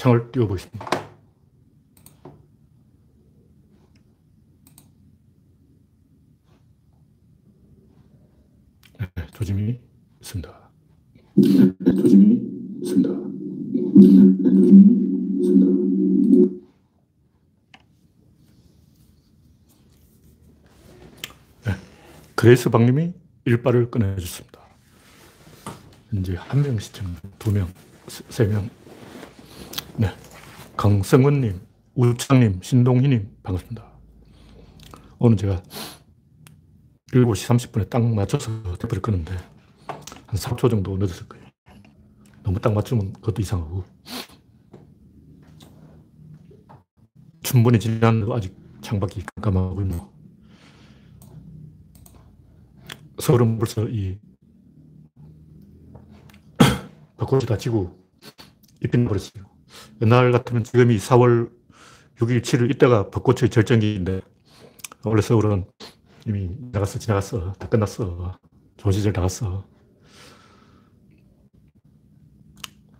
창을 띄워보겠습니다. 네, 조짐이 있습니다. 네, 조짐이 있습니다. 네, 조짐이 있습니다. 네, 그레이스 박님이 일발을 꺼내주습니다 현재 한명 시청, 두 명, 세 명. 네. 강성원님, 우창님, 신동희님, 반갑습니다. 오늘 제가 7시 30분에 딱 맞춰서 대표를 끄는데, 한 3초 정도 늦었을 거예요. 너무 딱 맞추면 그것도 이상하고. 충분히 지났는데도 아직 창밖이 깜깜하고, 뭐. 서울은 벌써 이 벚꽃이 다 지고 잎이 나버렸어요. 옛날 같으면 지금이 4월 6일, 7일 이때가 벚꽃의 절정기인데 원래 서울은 이미 나갔어, 지나갔어. 다 끝났어. 좋은 시절 나갔어.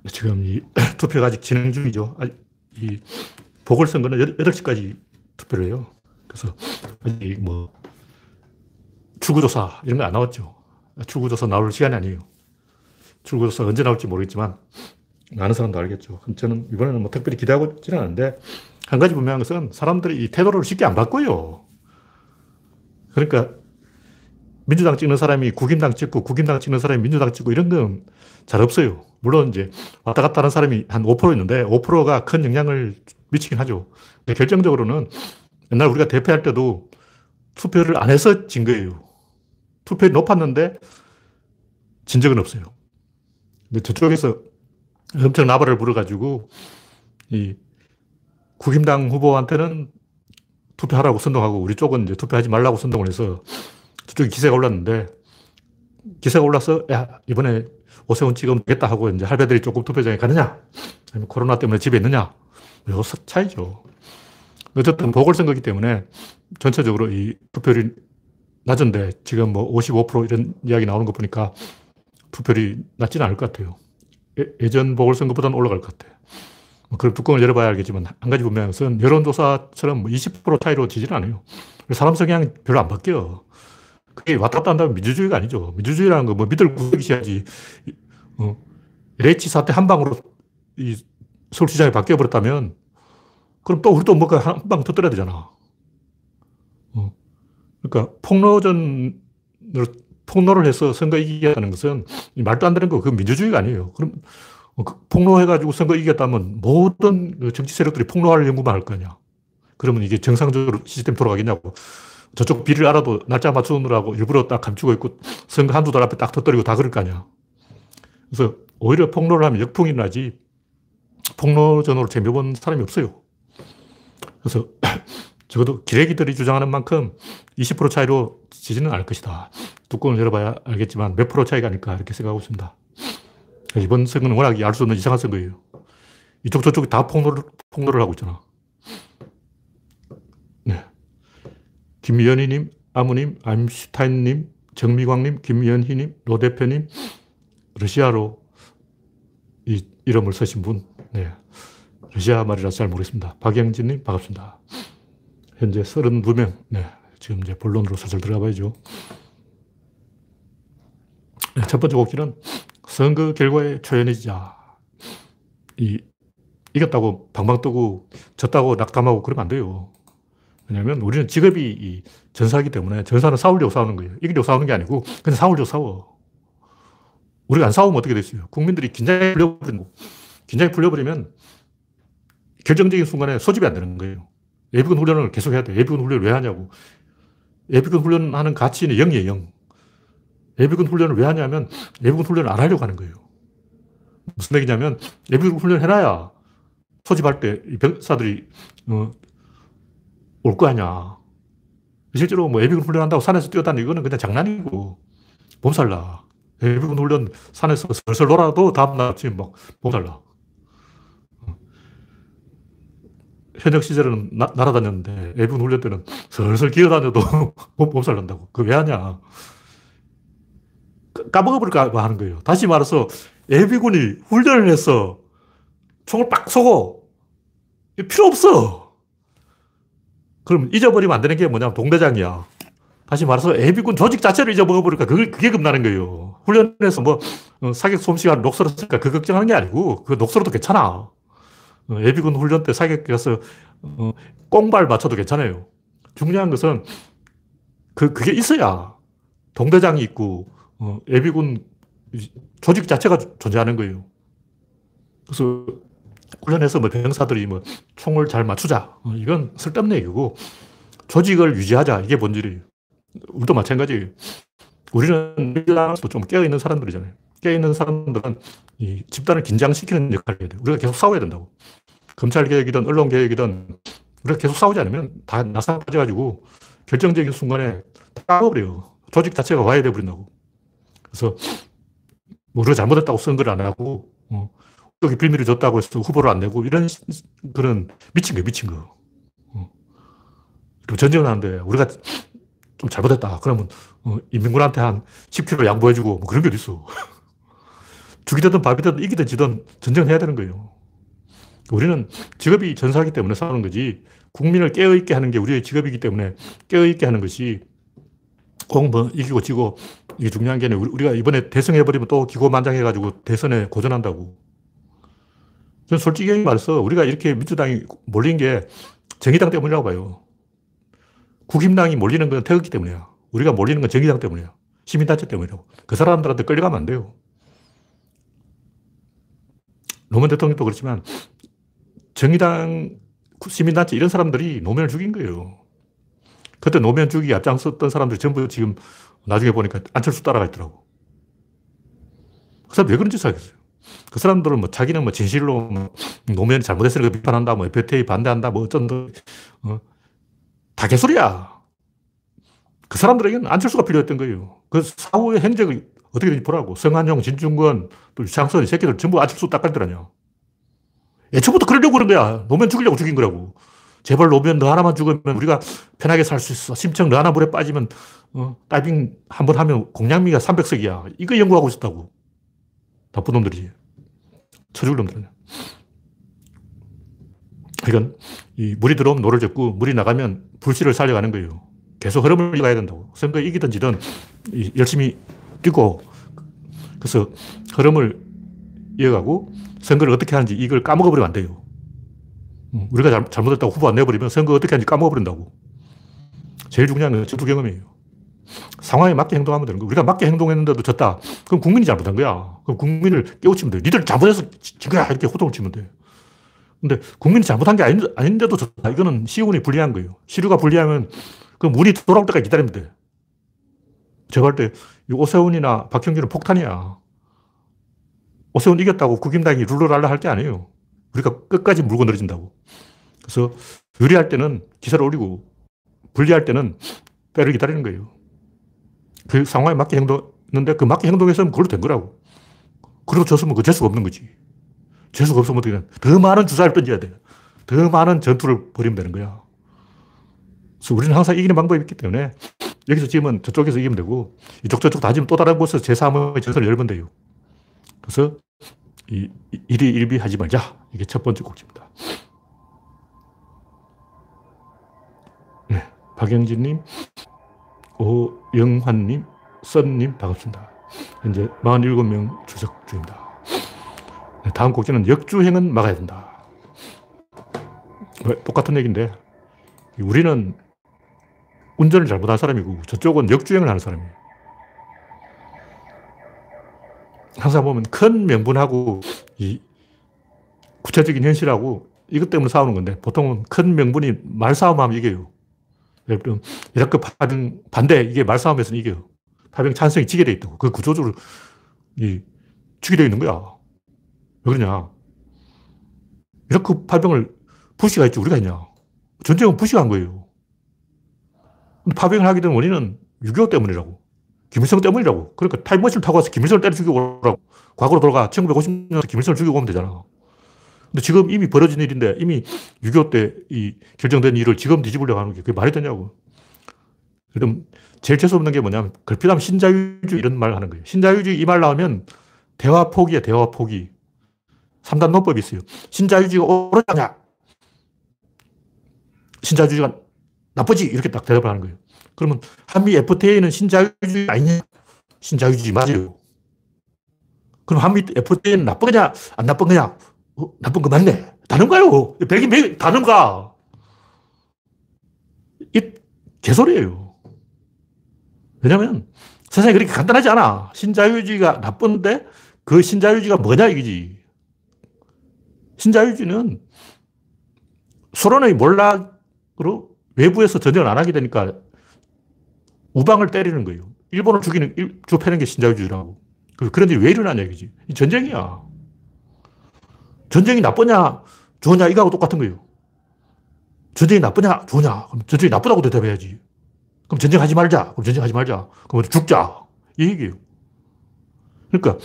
지금 이 투표가 아직 진행 중이죠. 이 보궐선거는 8시까지 투표를 해요. 그래서 아직 뭐 출구조사 이런 거 안 나왔죠. 출구조사 나올 시간이 아니에요. 출구조사 언제 나올지 모르겠지만 많은 사람도 알겠죠. 저는 이번에는 뭐 특별히 기대하고 있지는 않은데 한 가지 분명한 것은 사람들이 이 태도를 쉽게 안 바꿔요. 그러니까 민주당 찍는 사람이 국임당 찍고 국임당 찍는 사람이 민주당 찍고 이런 건 잘 없어요. 물론 이제 왔다 갔다 하는 사람이 한 5% 있는데 5%가 큰 영향을 미치긴 하죠. 근데 결정적으로는 옛날 우리가 대표할 때도 투표를 안 해서 진 거예요. 투표율이 높았는데 진 적은 없어요. 근데 저쪽에서 엄청 나발을 불어가지고 이 국힘당 후보한테는 투표하라고 선동하고 우리 쪽은 이제 투표하지 말라고 선동을 해서 저쪽에 기세가 올랐는데 기세가 올라서 야 이번에 오세훈 찍으면 되겠다 하고 이제 할배들이 조금 투표장에 가느냐 아니면 코로나 때문에 집에 있느냐 요 차이죠. 어쨌든 보궐선거기 때문에 전체적으로 이 투표율이 낮은데 지금 뭐 55% 이런 이야기 나오는 거 보니까 투표율이 낮지는 않을 것 같아요. 예, 전 보궐선거보다는 올라갈 것 같아요. 뭐 그런 뚜껑을 열어봐야 알겠지만 한 가지 분명한 것은 여론조사처럼 20%뭐 차이로 지지는 않아요. 사람 성향이 별로 안 바뀌어. 그게 왔다 갔다 한다면 민주주의가 아니죠. 민주주의라는 거 뭐 믿을 구석이셔야지. 어, LH 사태 한 방으로 이 서울시장이 바뀌어버렸다면 그럼 또 우리도 뭔가 한 방 터뜨려야 되잖아. 어. 그러니까 폭로전으로 폭로를 해서 선거 이기겠다는 것은 말도 안 되는 거, 그 민주주의가 아니에요. 그럼 어, 그 폭로해가지고 선거 이겼다면 모든 그 정치 세력들이 폭로할 연구만 할거 아니야. 그러면 이게 정상적으로 시스템 돌아가겠냐고. 저쪽 비를 알아도 날짜 맞추느라고 일부러 딱 감추고 있고 선거 한두 달 앞에 딱 터뜨리고 다 그럴 거 아니야. 그래서 오히려 폭로를 하면 역풍이 나지 폭로전으로 재미본 사람이 없어요. 그래서 적어도 기레기들이 주장하는 만큼 20% 차이로 지지는 않을 것이다. 뚜껑을 열어봐야 알겠지만 몇 프로 차이가 아닐까 이렇게 생각하고 있습니다. 이번 선거는 워낙 알 수 없는 이상한 선거예요. 이쪽 저쪽이 다 폭로를, 폭로를 하고 있잖아. 네. 김연희님, 아무님, 암슈타인님, 정미광님, 김연희님, 로 대표님, 러시아로 이 이름을 쓰신 분, 네. 러시아 말이라서 잘 모르겠습니다. 박영진님, 반갑습니다. 현재 32명, 네. 지금 이제 본론으로 슬슬 들어가 봐야죠. 네, 첫 번째 곡기는 선거 결과에 초연해지자. 이, 이겼다고 방방 뜨고 졌다고 낙담하고 그러면 안 돼요. 왜냐면 우리는 직업이 이 전사이기 때문에 전사는 싸우려고 싸우는 거예요. 이기려고 싸우는 게 아니고 그냥 싸우려고 싸워. 우리가 안 싸우면 어떻게 됐어요? 국민들이 긴장이 풀려버리고 긴장이 풀려버리면 결정적인 순간에 소집이 안 되는 거예요. 예비군 훈련을 계속 해야 돼. 예비군 훈련을 왜 하냐고. 예비군 훈련하는 가치는 0이에요, 0. 예비군 훈련을 왜 하냐면 예비군 훈련을 안 하려고 하는 거예요. 무슨 얘기냐면 예비군 훈련 해놔야 소집할 때 병사들이 어, 올거 아니야. 실제로 뭐 예비군 훈련한다고 산에서 뛰어다니는 이거는 그냥 장난이고 몸살나. 예비군 훈련 산에서 슬슬 놀아도 다음날 아침 막 몸살나. 현역 시절은 나, 날아다녔는데 예비군 훈련 때는 슬슬 기어다녀도 몸살 난다고. 그 왜 하냐. 까먹어버릴까 하는 거예요. 다시 말해서 예비군이 훈련을 해서 총을 빡 쏘고 필요 없어. 그럼 잊어버리면 안 되는 게 뭐냐면 동대장이야. 다시 말해서 예비군 조직 자체를 잊어먹어버리니까 그게, 그게 겁나는 거예요. 훈련에서 뭐 어, 사격 솜씨가 녹슬었으니까 그 걱정하는 게 아니고 그 녹슬어도 괜찮아. 어, 예비군 훈련 때 사격 가서 어, 꽁발 맞춰도 괜찮아요. 중요한 것은 그, 그게 있어야 동대장이 있고 예비군 조직 자체가 존재하는 거예요. 그래서 훈련해서 뭐 병사들이 뭐 총을 잘 맞추자. 이건 쓸데없는 얘기고 조직을 유지하자. 이게 본질이에요. 우리도 마찬가지예요. 우리는 민주당에서 좀 깨어있는 사람들이잖아요. 깨어있는 사람들은 이 집단을 긴장시키는 역할을 해야 돼요. 우리가 계속 싸워야 된다고. 검찰 개혁이든 언론 개혁이든 우리가 계속 싸우지 않으면 다 나사 빠져가지고 결정적인 순간에 까버려요. 조직 자체가 와해돼 버린다고. 그래서 뭐 우리가 잘못했다고 선거를 안 하고 어, 여기 빌미를 줬다고 해서 후보를 안 내고 이런 그런 미친 거 미친 거. 어. 그리고 전쟁을 하는데 우리가 좀 잘못했다. 그러면 어, 인민군한테 한 10kg 양보해주고 뭐 그런 게 어딨어. 죽이든 밥이든 이기든 지든 전쟁을 해야 되는 거예요. 우리는 직업이 전사하기 때문에 싸우는 거지 국민을 깨어있게 하는 게 우리의 직업이기 때문에 깨어있게 하는 것이 꼭뭐 이기고 지고 이게 중요한 게 아니라 우리가 이번에 대승해버리면 또 기고만장해가지고 대선에 고전한다고. 저는 솔직히 말해서 우리가 이렇게 민주당이 몰린 게 정의당 때문이라고 봐요. 국힘당이 몰리는 건 태극기 때문이야. 우리가 몰리는 건 정의당 때문이야. 시민단체 때문이라고. 그 사람들한테 끌려가면 안 돼요. 노무현 대통령도 그렇지만 정의당, 시민단체 이런 사람들이 노무현을 죽인 거예요. 그때 노무현 죽이기 앞장섰던 사람들이 전부 지금 나중에 보니까 안철수 따라가 있더라고. 그 사람 왜 그런 짓을 하겠어요? 그 사람들은 뭐 자기는 뭐 진실로 뭐 노무현이 잘못했으니까 비판한다, 뭐 FTA 반대한다, 뭐 어쩐다, 어, 다 개소리야. 그 사람들에게는 안철수가 필요했던 거예요. 그 사후의 행적을 어떻게 되는지 보라고. 성한용, 진중권, 또 유창선, 이 새끼들 전부 안철수 닦을 때라냐. 애초부터 그러려고 그런 거야. 노면 죽이려고 죽인 거라고. 제발 노면 너 하나만 죽으면 우리가 편하게 살 수 있어. 심청 너 하나 물에 빠지면, 어, 다이빙 한 번 하면 공양미가 300석이야. 이거 연구하고 있었다고. 나쁜 놈들이지. 쳐죽을 놈들이냐. 이건 이 물이 들어오면 노를 젓고 물이 나가면 불씨를 살려가는 거예요. 계속 흐름을 이어가야 된다고. 선거에 이기든 지든 열심히 뛰고 그래서 흐름을 이어가고 선거를 어떻게 하는지 이걸 까먹어버리면 안 돼요. 음, 우리가 잘 못했다고 후보 안 내버리면 선거 어떻게 하는지 까먹어버린다고. 제일 중요한 건 전투 경험이에요. 상황에 맞게 행동하면 되는 거야. 우리가 맞게 행동했는데도 졌다. 그럼 국민이 잘못한 거야. 그럼 국민을 깨우치면 돼. 니들 잘못해서 진 거야. 이렇게 호통을 치면 돼. 근데 국민이 잘못한 게 아닌, 아닌데도 좋다. 이거는 시운이 불리한 거예요. 시류가 불리하면 그럼 운이 돌아올 때까지 기다리면 돼. 제가 할 때 오세훈이나 박형준은 폭탄이야. 오세훈 이겼다고 국힘당이 룰루랄라 할 게 아니에요. 우리가 끝까지 물고 늘어진다고. 그래서 유리할 때는 기사를 올리고 불리할 때는 때를 기다리는 거예요. 그 상황에 맞게 행동했는데 그 맞게 행동해서는 그걸로 된 거라고. 그래도 졌으면 그 재수가 없는 거지. 재수가 없으면 어떻게 더 많은 주사를 던져야 돼. 더 많은 전투를 벌이면 되는 거야. 그래서 우리는 항상 이기는 방법이 있기 때문에 여기서 지으면 저쪽에서 이기면 되고 이쪽 저쪽 다 지면 또 다른 곳에서 제3의 전선을 열면 돼요. 그래서 이, 일이 일비 하지 말자. 이게 첫 번째 꼭지입니다. 네. 박영진님, 오영환님, 썬님, 반갑습니다. 현재 47명 출석 중입니다. 네, 다음 곡지는 역주행은 막아야 된다. 똑같은 얘기인데, 우리는 운전을 잘못한 사람이고, 저쪽은 역주행을 하는 사람이에요. 항상 보면 큰 명분하고 이 구체적인 현실하고 이것 때문에 싸우는 건데, 보통은 큰 명분이 말싸움하면 이겨요. 예를 들면, 이라크 파병 반대, 이게 말싸움에서는 이겨요. 파병 찬성이 지게 돼 있다고. 그 구조적으로 이, 죽게 돼 있는 거야. 왜 그러냐. 이라크 파병을 부시가 했지 우리가 했냐. 전쟁은 부시가 한 거예요. 파병을 하게 된 원인은 6.25 때문이라고. 김일성 때문이라고. 그러니까 타임머신을 타고 와서 김일성을 때려 죽이고 오라고. 과거로 돌아가 1950년에 김일성을 죽이고 오면 되잖아. 근데 지금 이미 벌어진 일인데 이미 6.25 때 이 결정된 일을 지금 뒤집으려고 하는 게 그게 말이 되냐고. 그럼 제일 재수없는 게 뭐냐면 걸핏하면 신자유주의 이런 말 하는 거예요. 신자유주의 이 말 나오면 대화 포기야, 대화 포기. 3단 논법이 있어요. 신자유주의가 옳으냐? 신자유주의가 나쁘지? 이렇게 딱 대답을 하는 거예요. 그러면 한미 FTA는 신자유주의 아니냐? 신자유주의 맞아요. 그럼 한미 FTA는 나쁜 거냐? 안 나쁜 거냐? 어, 나쁜 거 맞네. 다른가요? 백이 백, 다른가? 이 개소리예요. 왜냐면 세상이 그렇게 간단하지 않아. 신자유주의가 나쁜데 그 신자유주의가 뭐냐 이거지. 신자유주의는 소련의 몰락으로 외부에서 전쟁을 안 하게 되니까 우방을 때리는 거예요. 일본을 죽이는, 좁혀는 게 신자유주의라고. 그, 그런데 왜 일어나냐 이거지. 전쟁이야. 전쟁이 나쁘냐, 좋냐, 이거하고 똑같은 거예요. 전쟁이 나쁘냐, 좋냐. 그럼 전쟁이 나쁘다고 대답해야지. 그럼 전쟁하지 말자. 그럼 전쟁하지 말자. 그럼 죽자. 이 얘기예요. 그러니까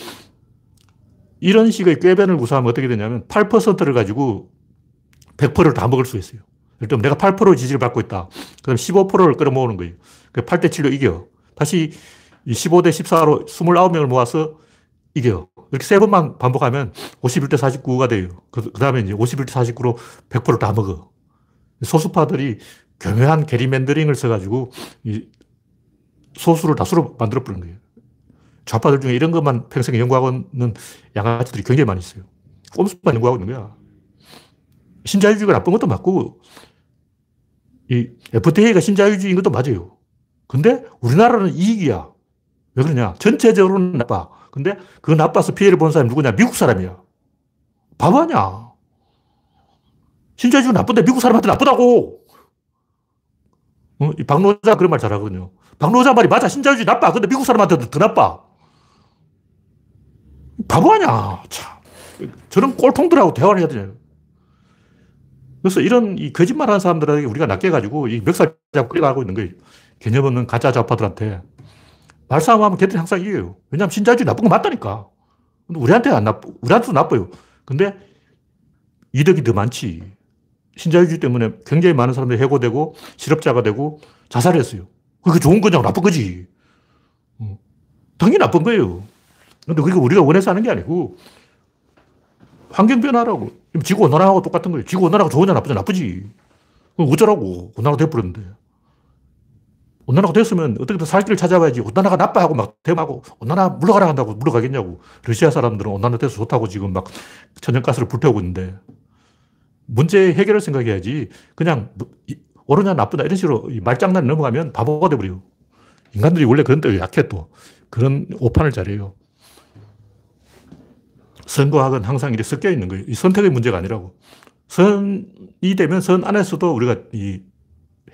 이런 식의 꾀변을 구사하면 어떻게 되냐면 8%를 가지고 100%를 다 먹을 수 있어요. 일단 내가 8% 지지를 받고 있다. 그럼 15%를 끌어모으는 거예요. 8대 7로 이겨. 다시 15대 14로 29명을 모아서 이겨. 이렇게 세 번만 반복하면 51대 49가 돼요. 그, 그 다음에 이제 51대 49로 100%를 다 먹어. 소수파들이 교묘한 게리맨더링을 써가지고 이 소수를 다수로 만들어버린 거예요. 좌파들 중에 이런 것만 평생 연구하고 있는 양아치들이 굉장히 많이 있어요. 꼼수만 연구하고 있는 거야. 신자유주의가 나쁜 것도 맞고, 이 FTA가 신자유주의인 것도 맞아요. 근데 우리나라는 이익이야. 왜 그러냐? 전체적으로는 나빠. 근데 그 나빠서 피해를 본 사람이 누구냐? 미국 사람이야. 바보 아니야. 신자유주의 나쁜데 미국 사람한테 나쁘다고. 어? 이 박노자 그런 말 잘하거든요. 박노자 말이 맞아. 신자유주의 나빠. 근데 미국 사람한테도 더 나빠. 바보 아니야. 참. 저런 꼴통들하고 대화를 해야 되냐. 그래서 이런 이 거짓말 하는 사람들에게 우리가 낚여가지고 이 멱살 잡고 끌어가고 있는 거예요. 개념 없는 가짜 좌파들한테. 말싸움하면 걔들이 항상 이겨요. 왜냐하면 신자유주의 나쁜 거 맞다니까. 근데 우리한테 안 나쁘, 우리한테도 나빠요. 근데 이득이 더 많지. 신자유주의 때문에 굉장히 많은 사람들이 해고되고 실업자가 되고 자살했어요. 그게 좋은 거냐 나쁜 거지. 어. 당연히 나쁜 거예요. 근데 그게 우리가 원해서 하는 게 아니고 환경 변화라고. 지구 온난화하고 똑같은 거예요. 지구 온난화가 좋으냐 나쁘냐 나쁘지. 그럼 어쩌라고. 온난화 돼버렸는데. 온난화가 됐으면 어떻게든 살 길을 찾아봐야지. 온난화가 나빠하고 막 대마고 온난화 물러가라 한다고 물러가겠냐고. 러시아 사람들은 온난화 돼서 좋다고 지금 막 천연가스를 불태우고 있는데 문제 해결을 생각해야지. 그냥 뭐 옳으냐 나쁘냐 이런 식으로 말장난 넘어가면 바보가 돼버려요. 인간들이 원래 그런 데 약해 또. 그런 오판을 잘해요. 선과 악은 항상 이렇게 섞여 있는 거예요. 이 선택의 문제가 아니라고. 선이 되면 선 안에서도 우리가 이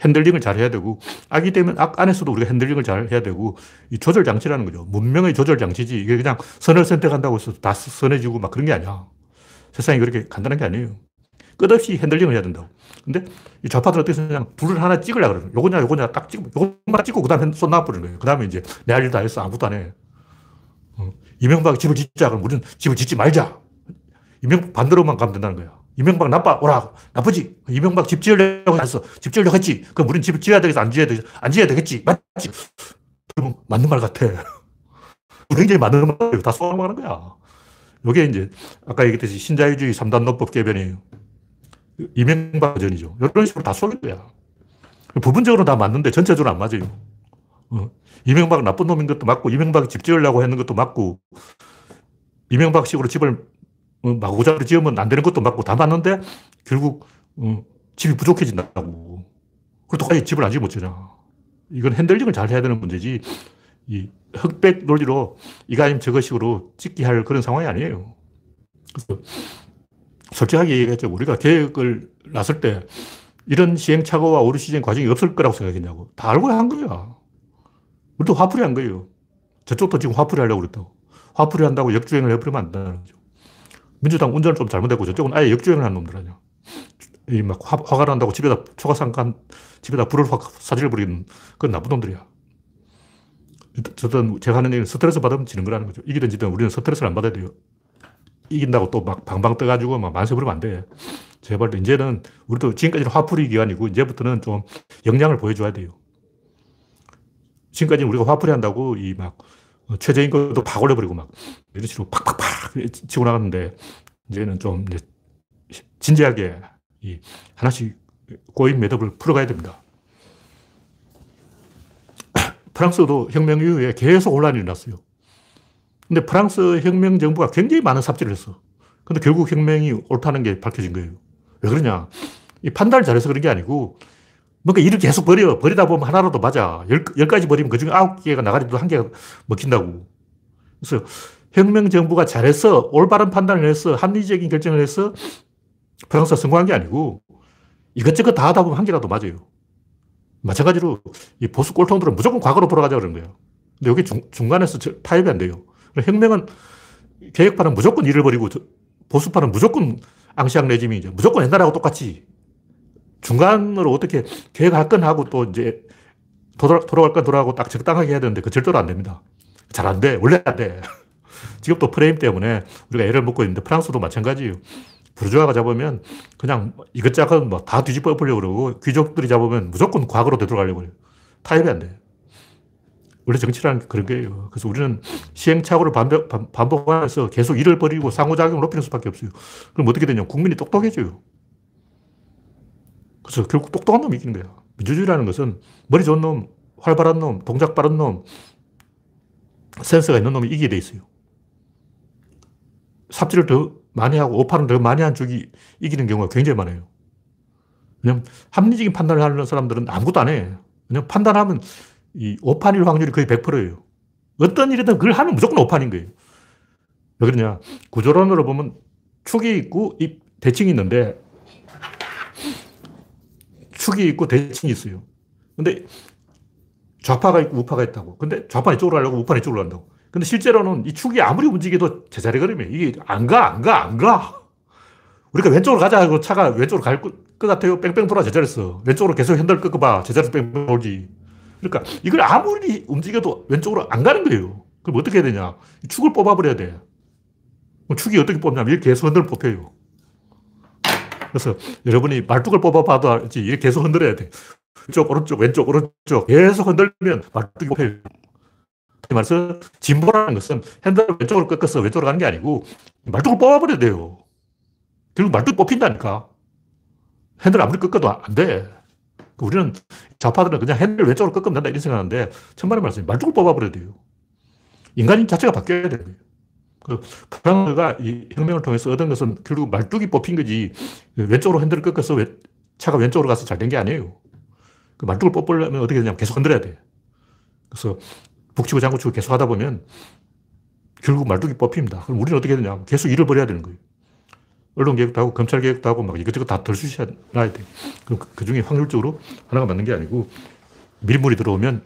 핸들링을 잘 해야 되고, 악이 되면 악 안에서도 우리가 핸들링을 잘 해야 되고, 이 조절 장치라는 거죠. 문명의 조절 장치지. 이게 그냥 선을 선택한다고 해서 다 선해지고 막 그런 게 아니야. 세상이 그렇게 간단한 게 아니에요. 끝없이 핸들링을 해야 된다고. 근데 이 좌파들은 어떻게 그냥 불을 하나 찍으려고 그러는 요거냐, 요거냐 딱 찍고, 요것만 찍고 그 다음에 손 놔버리는 거예요. 그 다음에 이제 내 할 일다 했어. 아무것도 안 해. 어. 이명박이 집을 짓자. 그럼 우리는 집을 짓지 말자. 이명박 반대로만 가면 된다는 거야. 이명박 나빠, 오라. 나쁘지. 이명박 집 지으려고 했어. 집 지으려고 했지. 그럼 우리는 집을 지어야 되겠어. 안 지어야 되겠어. 안 지어야 되겠지. 맞지. 그러면 맞는 말 같아. 굉장히 맞는 말이에요. 다 소망하는 거야. 요게 이제 아까 얘기했듯이 신자유주의 3단 논법 개변이에요. 이명박 전이죠. 이런 식으로 다 속인 거야. 부분적으로 다 맞는데 전체적으로 안 맞아요. 어. 이명박 나쁜 놈인 것도 맞고, 이명박이 집 지으려고 했는 것도 맞고, 이명박 식으로 집을 어, 마구잡이로 지으면 안 되는 것도 맞고, 다 맞는데, 결국, 어, 집이 부족해진다고. 그렇다고 집을 안 지으면 어쩌냐. 이건 핸들링을 잘 해야 되는 문제지, 이 흑백 논리로 이거 아님 저거 식으로 찍기 할 그런 상황이 아니에요. 그래서 솔직하게 얘기했죠. 우리가 계획을 나설 때 이런 시행착오와 오류 시행 과정이 없을 거라고 생각했냐고. 다 알고 한 거야. 우리도 화풀이 한 거예요. 저쪽도 지금 화풀이 하려고 그랬다고. 화풀이 한다고 역주행을 해버리면 안 된다는 거죠. 민주당 운전을 좀 잘못했고 저쪽은 아예 역주행을 한 놈들 아니야. 이 막 화가 난다고 집에다 초가상간 집에다 불을 확 사질러버리는 그건 나쁜 놈들이야. 저든 제가 하는 얘기는 스트레스 받으면 지는 거라는 거죠. 이기든 지든 우리는 스트레스를 안 받아야 돼요. 이긴다고 또 막 방방 떠가지고 막 만세 부르면 안 돼. 제발 이제는 우리도 지금까지는 화풀이 기간이고 이제부터는 좀 역량을 보여줘야 돼요. 지금까지는 우리가 화풀이 한다고 이막 어, 최저임금도 팍 올려버리고 막 이런 식으로 팍팍팍 치고 나갔는데 이제는 좀 진지하게 이 하나씩 고인 매듭을 풀어가야 됩니다. 프랑스도 혁명 이후에 계속 혼란이 일어났어요. 근데 프랑스 혁명 정부가 굉장히 많은 삽질을 했어. 근데 결국 혁명이 옳다는 게 밝혀진 거예요. 왜 그러냐. 이 판단을 잘해서 그런 게 아니고 뭔가 일을 계속 버려. 버리다 보면 하나라도 맞아. 열, 열 가지 버리면 그 중에 아홉 개가 나가리도 한 개가 먹힌다고. 그래서 혁명 정부가 잘해서 올바른 판단을 해서 합리적인 결정을 해서 프랑스가 성공한 게 아니고 이것저것 다 하다 보면 한 개라도 맞아요. 마찬가지로 이 보수 꼴통들은 무조건 과거로 돌아가자 그런 거예요. 근데 여기 중, 중간에서 타협이 안 돼요. 혁명은 개혁파는 무조건 일을 버리고 보수파는 무조건 앙시앙 레짐이죠. 무조건 옛날하고 똑같이. 중간으로 어떻게 계획할 건 하고 또 이제 돌아, 돌아갈 건 돌아가고 딱 적당하게 해야 되는데 그 절대로 안 됩니다. 잘 안 돼. 원래 안 돼. 지금 또 프레임 때문에 우리가 애를 먹고 있는데 프랑스도 마찬가지예요. 부르주아가 잡으면 그냥 이것저것 뭐 다 뒤집어 엎으려고 그러고 귀족들이 잡으면 무조건 과거로 되돌아가려고 해요. 타협이 안 돼. 원래 정치라는 게 그런 거예요. 그래서 우리는 시행착오를 반복, 반복하면서 계속 일을 벌이고 상호작용을 높이는 수밖에 없어요. 그럼 어떻게 되냐. 국민이 똑똑해져요. 그래서 결국 똑똑한 놈이 이기는 거야. 민주주의라는 것은 머리 좋은 놈, 활발한 놈, 동작 빠른 놈, 센스가 있는 놈이 이기게 돼 있어요. 삽질을 더 많이 하고 오판을 더 많이 한 쪽이 이기는 경우가 굉장히 많아요. 왜냐면 합리적인 판단을 하는 사람들은 아무것도 안 해. 왜냐면 판단하면 이 오판일 확률이 거의 100%예요. 어떤 일이든 그걸 하면 무조건 오판인 거예요. 왜 그러냐. 구조론으로 보면 축이 있고 이 대칭이 있는데 축이 있고 대칭이 있어요. 근데 좌파가 있고 우파가 있다고. 근데 좌파 이쪽으로 가려고 우파 이쪽으로 간다고. 근데 실제로는 이 축이 아무리 움직여도 제자리 걸음이에요. 이게 안 가, 안 가, 안 가. 우리가 왼쪽으로 가자 하고 차가 왼쪽으로 갈 것 같아요. 뺑뺑 돌아 제자리에 서 왼쪽으로 계속 핸들 끄고봐. 제자리에서 뺑뺑 돌지. 그러니까 이걸 아무리 움직여도 왼쪽으로 안 가는 거예요. 그럼 어떻게 해야 되냐. 축을 뽑아버려야 돼. 축이 어떻게 뽑냐면 이렇게 계속 흔들 뽑혀요. 그래서 여러분이 말뚝을 뽑아봐도. 이렇게 계속 흔들어야 돼. 왼쪽, 오른쪽, 왼쪽, 오른쪽. 계속 흔들면 말뚝이 뽑혀요. 말해서 진보라는 것은 핸들을 왼쪽으로 꺾어서 왼쪽으로 가는 게 아니고 말뚝을 뽑아버려야 돼요. 결국 말뚝이 뽑힌다니까. 핸들 아무리 꺾어도 안 돼. 우리는 좌파들은 그냥 핸들 왼쪽으로 꺾으면 된다 이런 생각하는데 천만의 말씀 말뚝을 뽑아버려야 돼요. 인간인 자체가 바뀌어야 거예요. 그 프랑스가 이 혁명을 통해서 얻은 것은 결국 말뚝이 뽑힌 거지 왼쪽으로 핸들을 꺾어서 차가 왼쪽으로 가서 잘 된 게 아니에요. 그 말뚝을 뽑으려면 어떻게 되냐면 계속 흔들어야 돼. 그래서 북치고 장구치고 계속 하다 보면 결국 말뚝이 뽑힙니다. 그럼 우리는 어떻게 되냐 계속 일을 벌여야 되는 거예요. 언론 개혁도 하고 검찰 개혁도 하고 막 이것저것 다 덜수셔야 돼. 그럼 그, 그 중에 확률적으로 하나가 맞는 게 아니고 밀물이 들어오면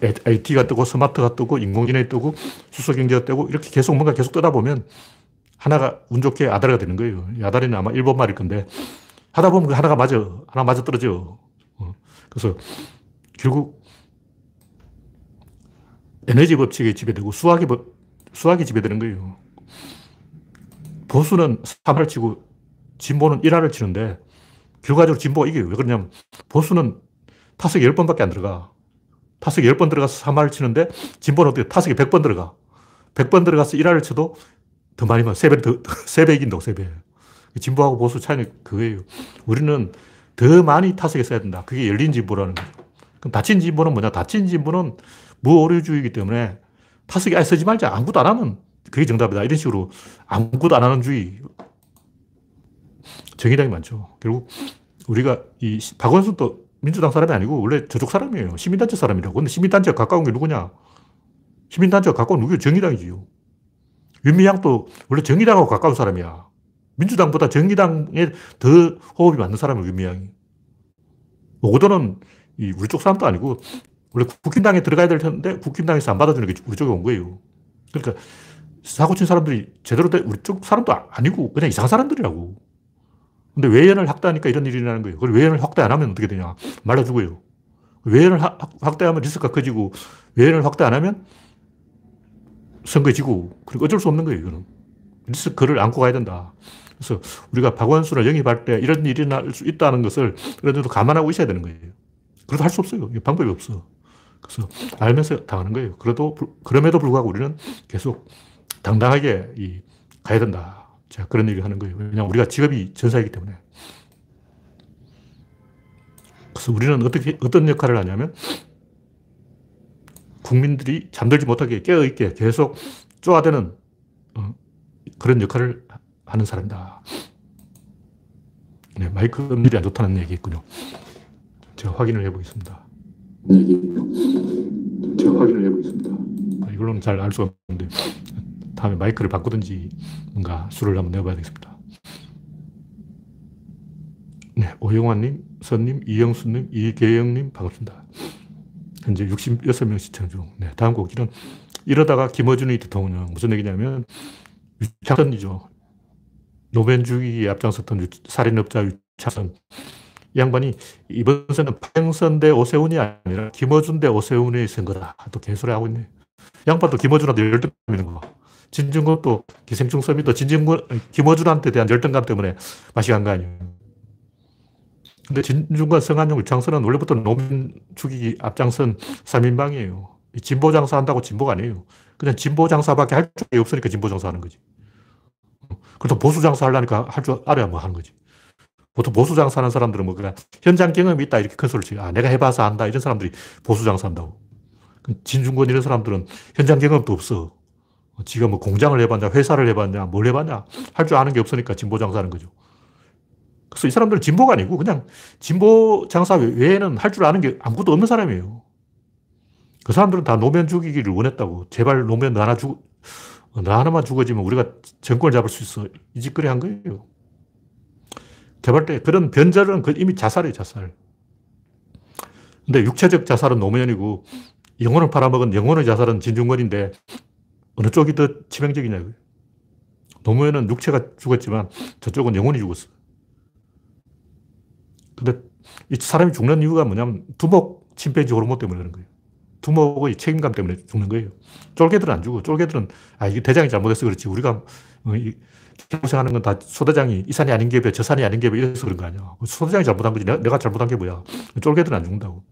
IT가 뜨고 스마트가 뜨고 인공지능이 뜨고 수소경제가 뜨고 이렇게 계속 뭔가 계속 뜨다 보면 하나가 운 좋게 아다리가 되는 거예요. 아다리는 아마 일본 말일 건데 하다 보면 그 하나가 맞아. 하나 맞아 떨어져. 어. 그래서 결국 에너지 법칙에 지배되고 수학이, 법, 수학이 지배되는 거예요. 보수는 3을 치고 진보는 1화를 치는데 결과적으로 진보가 이겨요. 왜 그러냐면 보수는 타석에 10번밖에 안 들어가. 타석에 10번 들어가서 3화를 치는데 진보는 어떻게 타석에 100번 들어가. 100번 들어가서 1화를 쳐도 더 많이 만 3배, 더, 3배 이긴다고, 3배. 진보하고 보수 차이는 그거예요. 우리는 더 많이 타석에 써야 된다. 그게 열린 진보라는 거죠. 그럼 닫힌 진보는 뭐냐? 닫힌 진보는 무오류주의이기 때문에 타석에 아예 쓰지 말자. 아무것도 안 하면 그게 정답이다. 이런 식으로 아무것도 안 하는 주의. 정의당이 많죠. 결국 우리가 이 박원순도 민주당 사람이 아니고 원래 저쪽 사람이에요. 시민단체 사람이라고. 근데 시민단체가 가까운 게 누구냐? 시민단체가 가까운 누구예요? 정의당이지요. 윤미향도 원래 정의당하고 가까운 사람이야. 민주당보다 정의당에 더 호흡이 맞는 사람이 윤미향이. 오거돈은 우리 쪽 사람도 아니고 원래 국힘당에 들어가야 될 텐데 국힘당에서 안 받아주는 게 우리 쪽에 온 거예요. 그러니까 사고 친 사람들이 제대로 된 우리 쪽 사람도 아니고 그냥 이상한 사람들이라고. 근데 외연을 확대하니까 이런 일이 일어나는 거예요. 그리고 외연을 확대 안 하면 어떻게 되냐. 말라 죽어요. 외연을 확대하면 리스크가 커지고 외연을 확대 안 하면 선거에 지고 그리고 어쩔 수 없는 거예요. 이거는. 리스크를 안고 가야 된다. 그래서 우리가 박원순을 영입할 때 이런 일이 날수 있다는 것을 그래도 감안하고 있어야 되는 거예요. 그래도 할 수 없어요. 방법이 없어. 그래서 알면서 당하는 거예요. 그래도, 그럼에도 불구하고 우리는 계속 당당하게 이, 가야 된다. 자, 그런 얘기를 하는 거예요. 왜냐하면 우리가 직업이 전사이기 때문에. 그래서 우리는 어떻게, 어떤 역할을 하냐면 국민들이 잠들지 못하게 깨어있게 계속 쪼아대는 어, 그런 역할을 하는 사람이다. 네, 마이크 음질이 안 좋다는 얘기겠군요. 제가 확인을 해보겠습니다. 제가 확인을 해보겠습니다. 아, 이걸로는 잘 알 수가 없는데 다음에 마이크를 바꾸든지 뭔가 수를 한번 내봐야 되겠습니다. 네, 오영환님, 선님, 이영수님, 이계영님 반갑습니다. 현재 66명 시청 중. 네, 다음 곡기는 이러다가 김어준이 대통령 무슨 얘기냐면 유창선이죠. 노무현 주기에 앞장섰던 살인업자 유창선. 이 양반이 이번 선은 박영선 대 오세훈이 아니라 김어준 대 오세훈의 선거다. 또 개소리 하고 있네. 양반도 김어준한테 열등 있는 거. 진중권도 기생충 썸이도 진중권, 김어준한테 대한 열등감 때문에 맛이 간 거 아니에요. 근데 진중권, 성한용, 유창선은 원래부터 노무현 죽이기 앞장선 3인방이에요. 진보 장사한다고 진보가 아니에요. 그냥 진보 장사밖에 할 줄이 없으니까 진보 장사하는 거지. 그래도 보수 장사하려니까 할 줄 알아야 뭐 하는 거지. 보통 보수 장사하는 사람들은 뭐 그냥 현장 경험이 있다 이렇게 큰 소리를 치고 아 내가 해봐서 안다 이런 사람들이 보수 장사한다고. 진중권 이런 사람들은 현장 경험도 없어. 지가 뭐 공장을 해봤냐, 회사를 해봤냐, 뭘 해봤냐, 할 줄 아는 게 없으니까 진보 장사하는 거죠. 그래서 이 사람들은 진보가 아니고 그냥 진보 장사 외에는 할 줄 아는 게 아무것도 없는 사람이에요. 그 사람들은 다 노면 죽이기를 원했다고. 제발 노면 너 하나 죽, 너 하나만 죽어지면 우리가 정권을 잡을 수 있어. 이 짓거리 한 거예요. 개발 때 그런 변절은 그 이미 자살이에요, 자살. 근데 육체적 자살은 노무현이고 영혼을 팔아먹은 영혼의 자살은 진중권인데 어느 쪽이 더 치명적이냐고요. 노무현은 육체가 죽었지만 저쪽은 영혼이 죽었어. 근데 이 사람이 죽는 이유가 뭐냐면 두목 침팬지 호르몬 때문에 그런 거예요. 두목의 책임감 때문에 죽는 거예요. 쫄개들은 안 죽어. 쫄개들은 아 이게 대장이 잘못해서 그렇지. 우리가 어, 고생하는 건 다 소대장이 이 산이 아닌 게 왜, 저 산이 아닌 게 왜, 이래서 그런 거 아니야. 소대장이 잘못한 거지. 내가, 내가 잘못한 게 뭐야. 쫄개들은 안 죽는다고.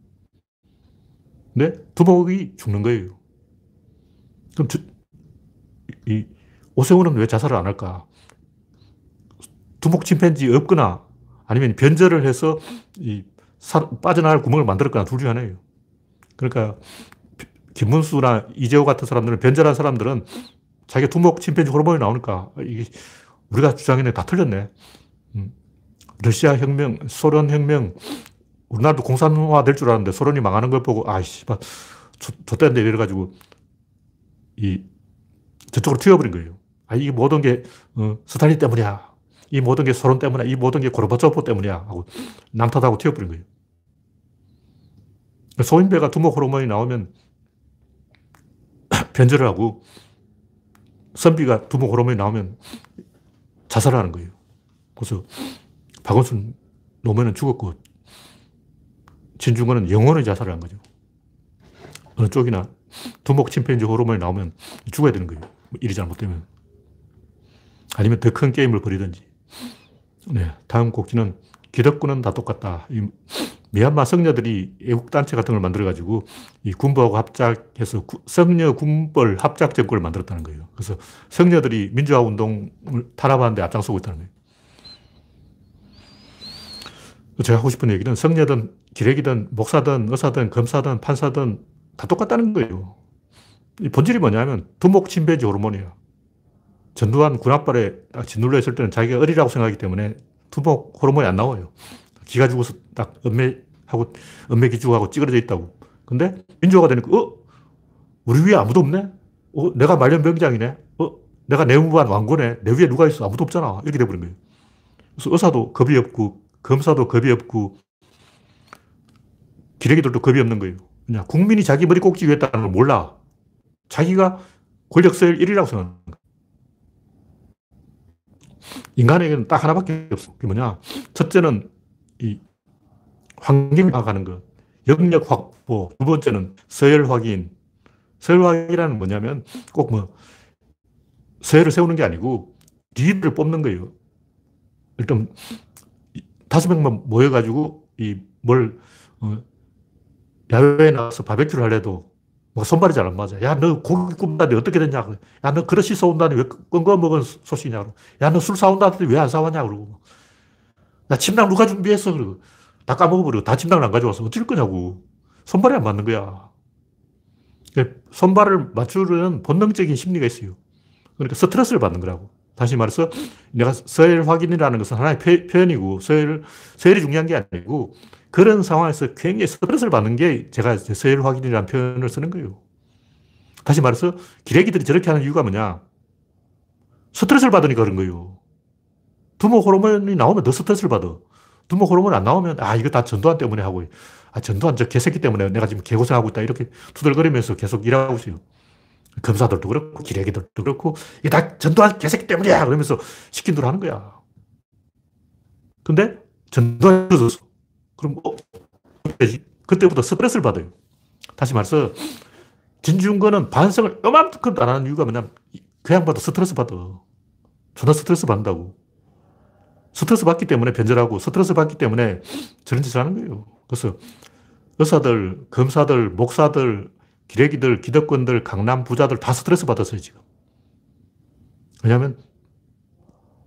근데 두목이 죽는 거예요. 그럼 저, 이 오세훈은 왜 자살을 안 할까? 두목 침팬지 없거나 아니면 변절을 해서 이 사, 빠져나갈 구멍을 만들었거나 둘 중에 하나예요. 그러니까 김문수나 이재호 같은 사람들은 변절한 사람들은 자기가 두목 침팬지 호르몬이 나오니까 이게 우리가 주장했네 다 틀렸네. 음. 러시아 혁명, 소련 혁명, 우리나라도 공산화 될 줄 알았는데 소련이 망하는 걸 보고 아이씨, 좋다는데 이래가지고 이 저쪽으로 튀어버린 거예요. 아, 이게 모든 게 어, 스탈린 때문이야. 이 모든 게 소련 때문이야. 이 모든 게 고르바초프 때문이야. 하고 남탓하고 튀어버린 거예요. 소인배가 두목 호르몬이 나오면 변절을 하고 선비가 두목 호르몬이 나오면 자살하는 거예요. 그래서 박원순 노무현은 죽었고 진중권은 영원히 자살을 한 거죠. 어느 쪽이나 두목 침팬지 호르몬이 나오면 죽어야 되는 거예요. 일이 잘못되면. 아니면 더 큰 게임을 벌이든지. 네. 다음 곡지는 기득권은 다 똑같다. 이 미얀마 성녀들이 애국단체 같은 걸 만들어가지고 이 군부하고 합작해서 구, 성녀 군벌 합작 정권을 만들었다는 거예요. 그래서 성녀들이 민주화 운동을 탄압하는데 앞장서고 있다는 거예요. 제가 하고 싶은 얘기는 성녀든 기레기든 목사든 의사든 검사든 판사든 다 똑같다는 거예요. 본질이 뭐냐면 두목 침배지 호르몬이에요. 전두환 군합발에 딱 짓눌러 있을 때는 자기가 어리라고 생각하기 때문에 두목 호르몬이 안 나와요. 기가 죽어서 딱 음매하고, 음매 기죽하고 찌그러져 있다고. 근데 민주화가 되니까, 어? 우리 위에 아무도 없네? 어? 내가 말년병장이네? 어? 내가 내무반 왕고네? 내 위에 누가 있어? 아무도 없잖아. 이렇게 돼버린 거예요. 그래서 의사도 겁이 없고, 검사도 겁이 없고, 기레기들도 겁이 없는 거예요. 그냥 국민이 자기 머리 꼭지 위에 있다는 걸 몰라. 자기가 권력 서열 1위라고 생각하는 거야. 인간에게는 딱 하나밖에 없어. 그게 뭐냐. 첫째는 이 환경 파악하는 것. 영역 확보. 두 번째는 서열 확인. 서열 확인이라는 뭐냐면 꼭 뭐 서열을 세우는 게 아니고 리드를 뽑는 거예요. 일단 다섯 명만 모여가지고 이뭘 어, 야외에 나가서 바베큐를 하려도 뭐 손발이 잘 안 맞아. 야, 너 고기 굽다는데 어떻게 됐냐. 야, 너 그릇이 쏘온다니 왜 끈거 먹은 소식이냐. 야, 너 술 사온다는데 왜 안 사왔냐. 그러고. 야, 침낭 누가 준비했어. 그러고. 다 까먹어버리고 다 침낭을 안 가져와서 어쩔 거냐고. 손발이 안 맞는 거야. 손발을 맞추는 본능적인 심리가 있어요. 그러니까 스트레스를 받는 거라고. 다시 말해서 내가 서열 확인이라는 것은 하나의 표 현이고 서열, 서열이 중요한 게 아니고 그런 상황에서 굉장히 스트레스를 받는 게 제가 서열 확인이라는 표현을 쓰는 거예요. 다시 말해서 기레기들이 저렇게 하는 이유가 뭐냐? 스트레스를 받으니까 그런 거예요. 두모 호르몬이 나오면 더 스트레스를 받아. 두모 호르몬이 안 나오면 아 이거 다 전두환 때문에 하고 아 전두환 저 개새끼 때문에 내가 지금 개고생하고 있다 이렇게 투덜거리면서 계속 일하고 있어요. 검사들도 그렇고 기레기들도 그렇고 이게 다 전두환 개새끼 때문이야 그러면서 시킨 대로 하는 거야. 근데 전두환이 없었어. 그럼 어, 그때부터 스트레스를 받아요. 다시 말해서 진중권은 반성을 요만큼 안 하는 이유가 뭐냐면 그 양반도 스트레스 받아. 존나 스트레스 받는다고. 스트레스 받기 때문에 변절하고 스트레스 받기 때문에 저런 짓을 하는 거예요. 그래서 의사들, 검사들, 목사들, 기레기들, 기득권들, 강남 부자들 다 스트레스 받았어요, 지금. 왜냐하면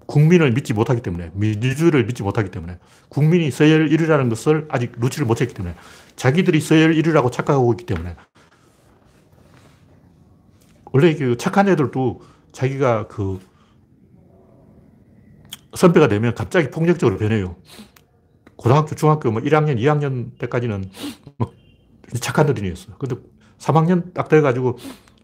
국민을 믿지 못하기 때문에, 민주주의를 믿지 못하기 때문에, 국민이 서열 1위라는 것을 아직 루치를 못했기 때문에, 자기들이 서열 1위라고 착각하고 있기 때문에, 원래 그 착한 애들도 자기가 그 선배가 되면 갑자기 폭력적으로 변해요. 고등학교, 중학교 뭐 1학년, 2학년 때까지는 뭐 착한 어린이였어요. 근데 3학년 딱 돼가지고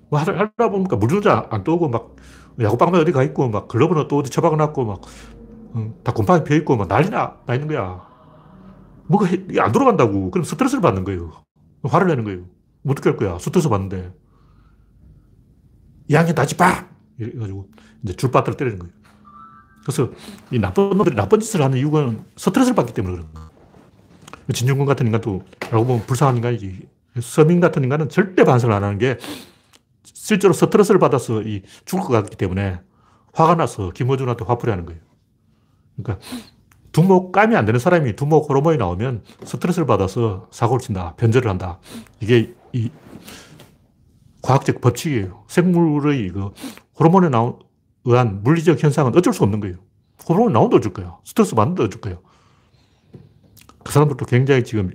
뭐 하다 보니까 물주자 안 떠오고 막 야구방에 어디 가 있고 막 글러브는 또 어디 처박아 놨고 막다 곰팡이 피어 있고 막 난리 나, 나 있는 거야. 뭐가 안 돌아간다고. 그럼 스트레스를 받는 거예요. 화를 내는 거예요. 뭐 어떻게 할 거야. 스트레스 받는데. 2학년 다시 빡! 이래가지고 이제 줄바닥을 때리는 거예요. 그래서 이 나쁜 놈들이 나쁜 짓을 하는 이유가 스트레스를 받기 때문에 그런 거예요. 진중권 같은 인간도 알고 보면 불쌍한 인간이지. 서민 같은 인간은 절대 반성을 안 하는 게 실제로 스트레스를 받아서 이 죽을 것 같기 때문에 화가 나서 김어준한테 화풀이 하는 거예요. 그러니까 두목 감이 안 되는 사람이 두목 호르몬이 나오면 스트레스를 받아서 사고를 친다, 변절을 한다. 이게 이 과학적 법칙이에요. 생물의 그 호르몬에 나온 의한 물리적 현상은 어쩔 수 없는 거예요. 호르몬 나온다 어쩔 거야. 스트레스 받는다 어쩔 거야. 그 사람들도 굉장히 지금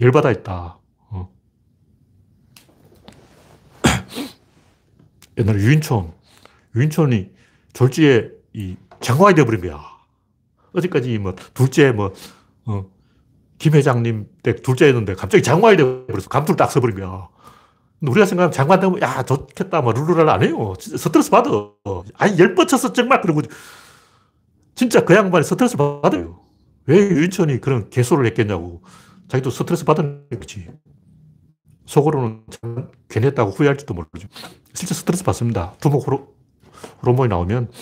열받아 있다. 어. 옛날에 유인촌, 유인촌이 졸지에 이 장관이 되어버린 거야. 어제까지 뭐 둘째 뭐, 어, 김 회장님 때 둘째였는데 갑자기 장관이 되어버려서 감투를 딱 써버린 거야. 우리가 생각하면 장관 되면 야 좋겠다 뭐 룰루랄라 안 해요. 스트레스 받아. 아니 열 뻗쳐서 정말 그러고 진짜 그 양반이 스트레스 받아요. 왜 유인천이 그런 개소를 했겠냐고. 자기도 스트레스 받은 거지. 속으로는 참 괜했다고 후회할지도 모르죠. 실제 스트레스 받습니다. 두목 호르, 호르몬이 나오면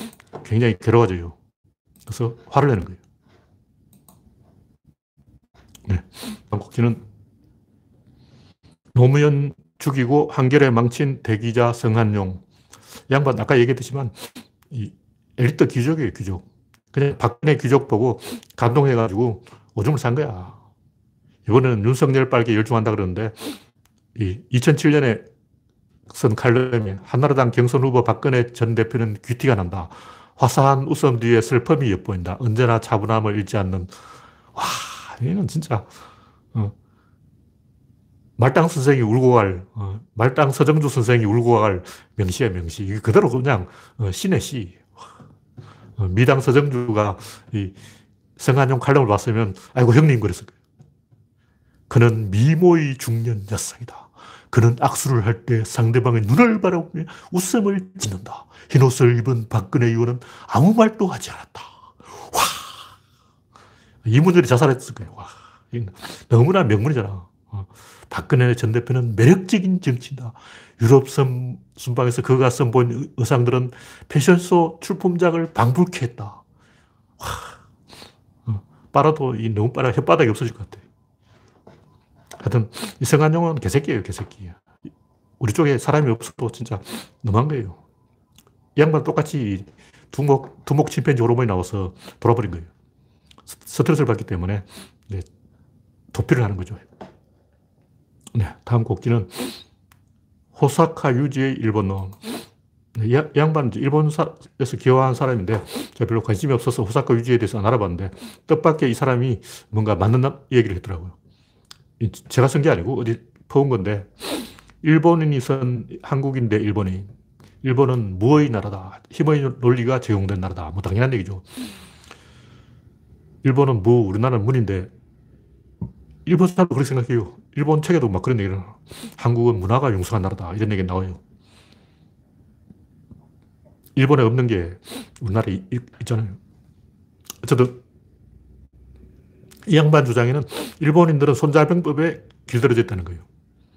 굉장히 괴로워져요. 그래서 화를 내는 거예요. 네. 방콕지는 노무현 죽이고 한결에 망친 대기자 성한용. 양반 아까 얘기했지만 이 엘리트 귀족이에요, 귀족. 그냥 박근혜 귀족 보고 감동해가지고 오줌을 산 거야. 이번에는 윤석열 빨개 열중한다 그러는데 이 2007년에 쓴 칼럼이 한나라당 경선 후보 박근혜 전 대표는 귀티가 난다. 화사한 웃음 뒤에 슬픔이 엿보인다. 언제나 차분함을 잃지 않는 와, 얘는 진짜 어, 말당 선생이 울고 갈, 어, 말당 서정주 선생이 울고 갈 명시야, 명시. 이게 그대로 그냥 어, 신의 시. 어, 미당 서정주가 이 성한용 칼럼을 봤으면, 아이고, 형님 그랬을 거예요. 그는 미모의 중년 여성이다. 그는 악수를 할 때 상대방의 눈을 바라보며 웃음을 짓는다. 흰 옷을 입은 박근혜 의원은 아무 말도 하지 않았다. 와! 이문열이 자살했을 거예요. 와. 너무나 명문이잖아. 박근혜 전 대표는 매력적인 정치다. 유럽 선, 순방에서 그가 선보인 의상들은 패션쇼 출품작을 방불케 했다. 와, 어, 빨아도 이 너무 빨아 혓바닥이 없어질 것 같아. 하여튼 이성한용은 개새끼예요, 개새끼. 우리 쪽에 사람이 없어도 진짜 너무한 거예요. 이 양반 똑같이 두목, 두목 침팬지 호르몬이 나와서 돌아버린 거예요. 스트레스를 받기 때문에 도피를 하는 거죠. 네, 다음 곡지는 호사카 유지의 일본어. 이 양반은 일본에서 기여한 사람인데 제가 별로 관심이 없어서 호사카 유지에 대해서 안 알아봤는데 뜻밖의 이 사람이 뭔가 맞는 얘기를 했더라고요. 제가 쓴 게 아니고 어디 퍼온 건데 일본인이 쓴 한국인 대 일본인. 일본은 무의 나라다. 힘의 논리가 적용된 나라다. 뭐 당연한 얘기죠. 일본은 무, 우리나라는 문인데 일본 사람도 그렇게 생각해요. 일본 책에도 막 그런 얘기를 한국은 문화가 융성한 나라다. 이런 얘기 나와요. 일본에 없는 게 우리나라에 있 잖아요. 어쨌든 이 양반 주장에는 일본인들은 손자병법에 길들여져 있다는 거예요.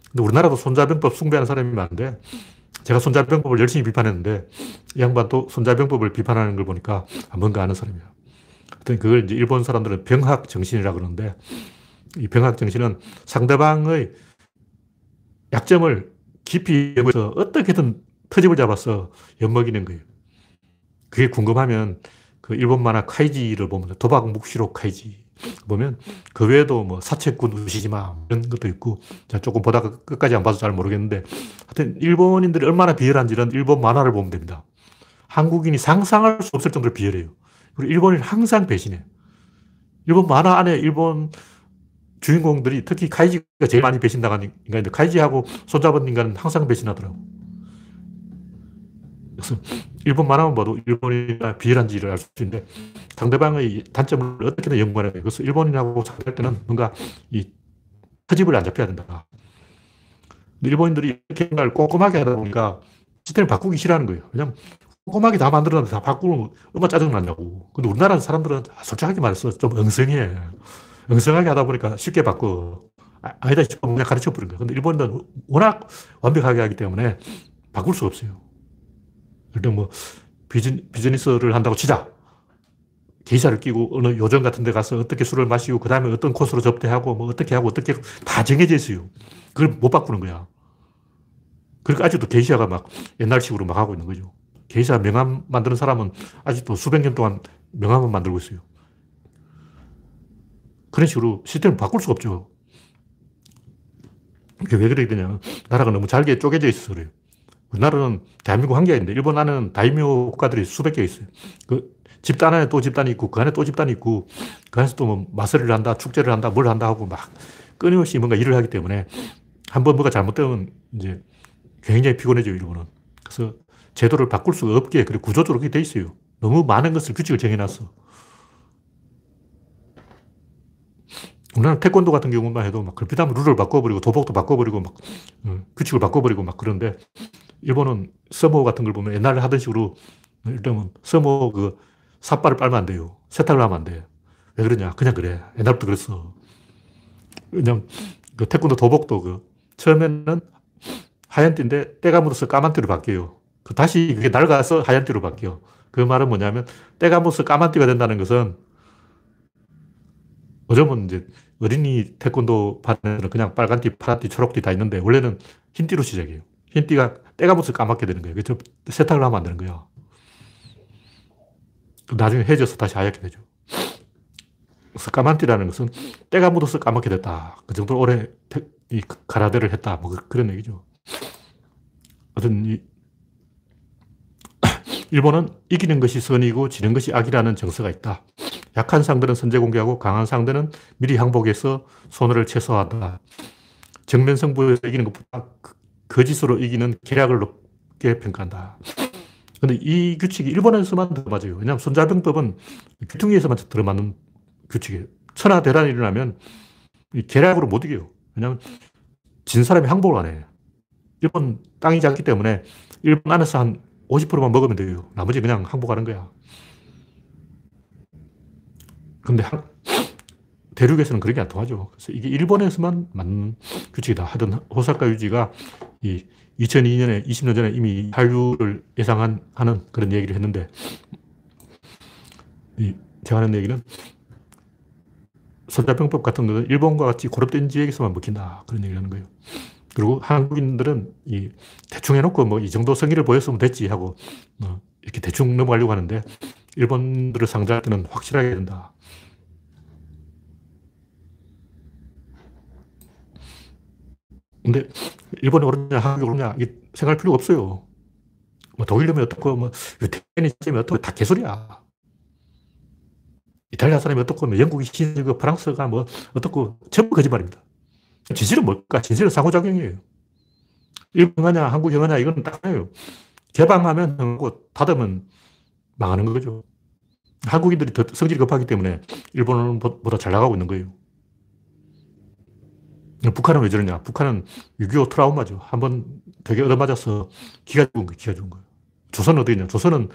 근데 우리나라도 손자병법 숭배하는 사람이 많은데 제가 손자병법을 열심히 비판했는데 이 양반도 손자병법을 비판하는 걸 보니까 뭔가 아는 사람이에요. 하여튼 그걸 이제 일본 사람들은 병학 정신이라 그러는데 이 병학 정신은 상대방의 약점을 깊이 연구해서 어떻게든 터집을 잡아서 엿먹이는 거예요. 그게 궁금하면 그 일본 만화 카이지를 보면 도박 묵시록 카이지 보면 그 외에도 뭐 사채꾼 우시지마 이런 것도 있고 조금 보다가 끝까지 안 봐서 잘 모르겠는데 하여튼 일본인들이 얼마나 비열한지는 일본 만화를 보면 됩니다. 한국인이 상상할 수 없을 정도로 비열해요. 그리고 일본인 항상 배신해. 일본 만화 안에 일본 주인공들이 특히 카이지가 제일 많이 배신당하는 인간인데 카이지하고 손잡은 인간은 항상 배신하더라고. 그래서 일본 만화만 봐도 일본이나 비열한 지를 알 수 있는데 상대방의 단점을 어떻게든 연구하는 거예요. 그래서 일본인하고 상대할 때는 뭔가 이 터집을 안 잡혀야 된다. 일본인들이 이렇게 말 꼼꼼하게 하다 보니까 시스템을 바꾸기 싫어하는 거예요. 왜냐면 꼼꼼하게 다 만들었는데 다 바꾸면 얼마나 짜증나냐고. 근데 우리나라 사람들은 솔직하게 말해서 좀 엉성해. 엉성하게 하다 보니까 쉽게 바꿔. 아, 아니다 싶으면 그냥 가르쳐 버린 거예요. 근데 일본인들은 워낙 완벽하게 하기 때문에 바꿀 수 없어요. 일단 뭐 비즈니, 비즈니스를 한다고 치자. 기사를 끼고 어느 요정 같은 데 가서 어떻게 술을 마시고 그 다음에 어떤 코스로 접대하고 뭐 어떻게 하고 어떻게 다 정해져 있어요. 그걸 못 바꾸는 거야. 그러니까 아직도 게이샤가 막 옛날식으로 막 하고 있는 거죠. 게이샤 명함 만드는 사람은 아직도 수백 년 동안 명함을 만들고 있어요. 그런 식으로 시스템을 바꿀 수가 없죠. 그게 왜 그러게 되냐. 나라가 너무 잘게 쪼개져 있어서 그래요. 우리나라는 대한민국 한 개가 있는데 일본 안에는 다이묘 국가들이 수백 개 있어요. 그 집단 안에 또 집단이 있고 그 안에 또 집단이 있고 그 안에서 또 뭐 마설을 한다, 축제를 한다, 뭘 한다 하고 막 끊임없이 뭔가 일을 하기 때문에 한 번 뭐가 잘못되면 이제 굉장히 피곤해져요, 일본은. 그래서 제도를 바꿀 수가 없게 그리고 구조적으로 그렇게 돼 있어요. 너무 많은 것을 규칙을 정해놨어. 우리나라 태권도 같은 경우만 해도 막 걸핏하면 룰을 바꿔버리고 도복도 바꿔버리고 막 어, 규칙을 바꿔버리고 막 그런데 일본은 서모 같은 걸 보면 옛날에 하던 식으로 일단은 서모 그 삿발을 빨면 안 돼요. 세탁을 하면 안 돼. 왜 그러냐? 그냥 그래. 옛날부터 그랬어. 그냥 그 태권도 도복도 그 처음에는 하얀 띠인데 때가 묻어서 까만 띠로 바뀌어요. 그 다시 그게 낡아서 하얀 띠로 바뀌어. 그 말은 뭐냐면 때가 묻어서 까만 띠가 된다는 것은 요즘은 이제 어린이 태권도 반에는 그냥 빨간 띠, 파란 띠, 초록 띠 다 있는데 원래는 흰 띠로 시작해요. 흰 띠가 때가 묻어서 까맣게 되는 거예요. 그래서 세탁을 하면 안 되는 거예요. 나중에 해져서 다시 하얗게 되죠. 그래서 까만 띠라는 것은 때가 묻어서 까맣게 됐다. 그 정도로 오래 이 가라데를 했다. 뭐 그, 그런 얘기죠. 어떤 이 일본은 이기는 것이 선이고 지는 것이 악이라는 정서가 있다. 약한 상대는 선제 공개하고 강한 상대는 미리 항복해서 손해를 최소화한다. 정면 승부에서 이기는 것보다 그 거짓으로 이기는 계략을 높게 평가한다. 근데 이 규칙이 일본에서만 들어맞아요. 왜냐하면 손자병법은 귀퉁이에서만 들어맞는 규칙이에요. 천하 대란이 일어나면 계략으로 못 이겨요. 왜냐하면 진 사람이 항복을 안 해. 일본 땅이 작기 때문에 일본 안에서 한 50%만 먹으면 돼요. 나머지 그냥 항복하는 거야. 근데 대륙에서는 그런 게 안 통하죠. 그래서 이게 일본에서만 맞는 규칙이다. 하던 호사카 유지가 이 2002년에 20년 전에 이미 한류를 예상한 하는 그런 얘기를 했는데 이 제가 하는 얘기는 선자병법 같은 거는 일본과 같이 고립된 지역에서만 먹힌다. 그런 얘기를 하는 거예요. 그리고 한국인들은 이 대충 해놓고 뭐 이 정도 성의를 보였으면 됐지 하고 어 이렇게 대충 넘어가려고 하는데 일본들을 상대할 때는 확실하게 된다. 근데 일본이 오르냐 한국이 오르냐 생각할 필요가 없어요. 뭐 독일놈이 어떻고, 뭐, 테니즘이 어떻고, 다 개소리야. 이탈리아 사람이 어떻고, 뭐 영국이 신이고, 프랑스가 뭐, 어떻고, 전부 거짓말입니다. 진실은 뭘까? 진실은 상호작용이에요. 일본 형하냐, 한국 형하냐, 이건 딱 해요 개방하면 형하고 닫으면 망하는 거죠. 한국인들이 더 성질이 급하기 때문에 일본보다 잘 나가고 있는 거예요. 북한은 왜 저러냐? 북한은 6.25 트라우마죠. 한번 되게 얻어맞아서 기가 죽은 거예요. 기가 죽은 거예요. 조선은 어디 있냐? 조선은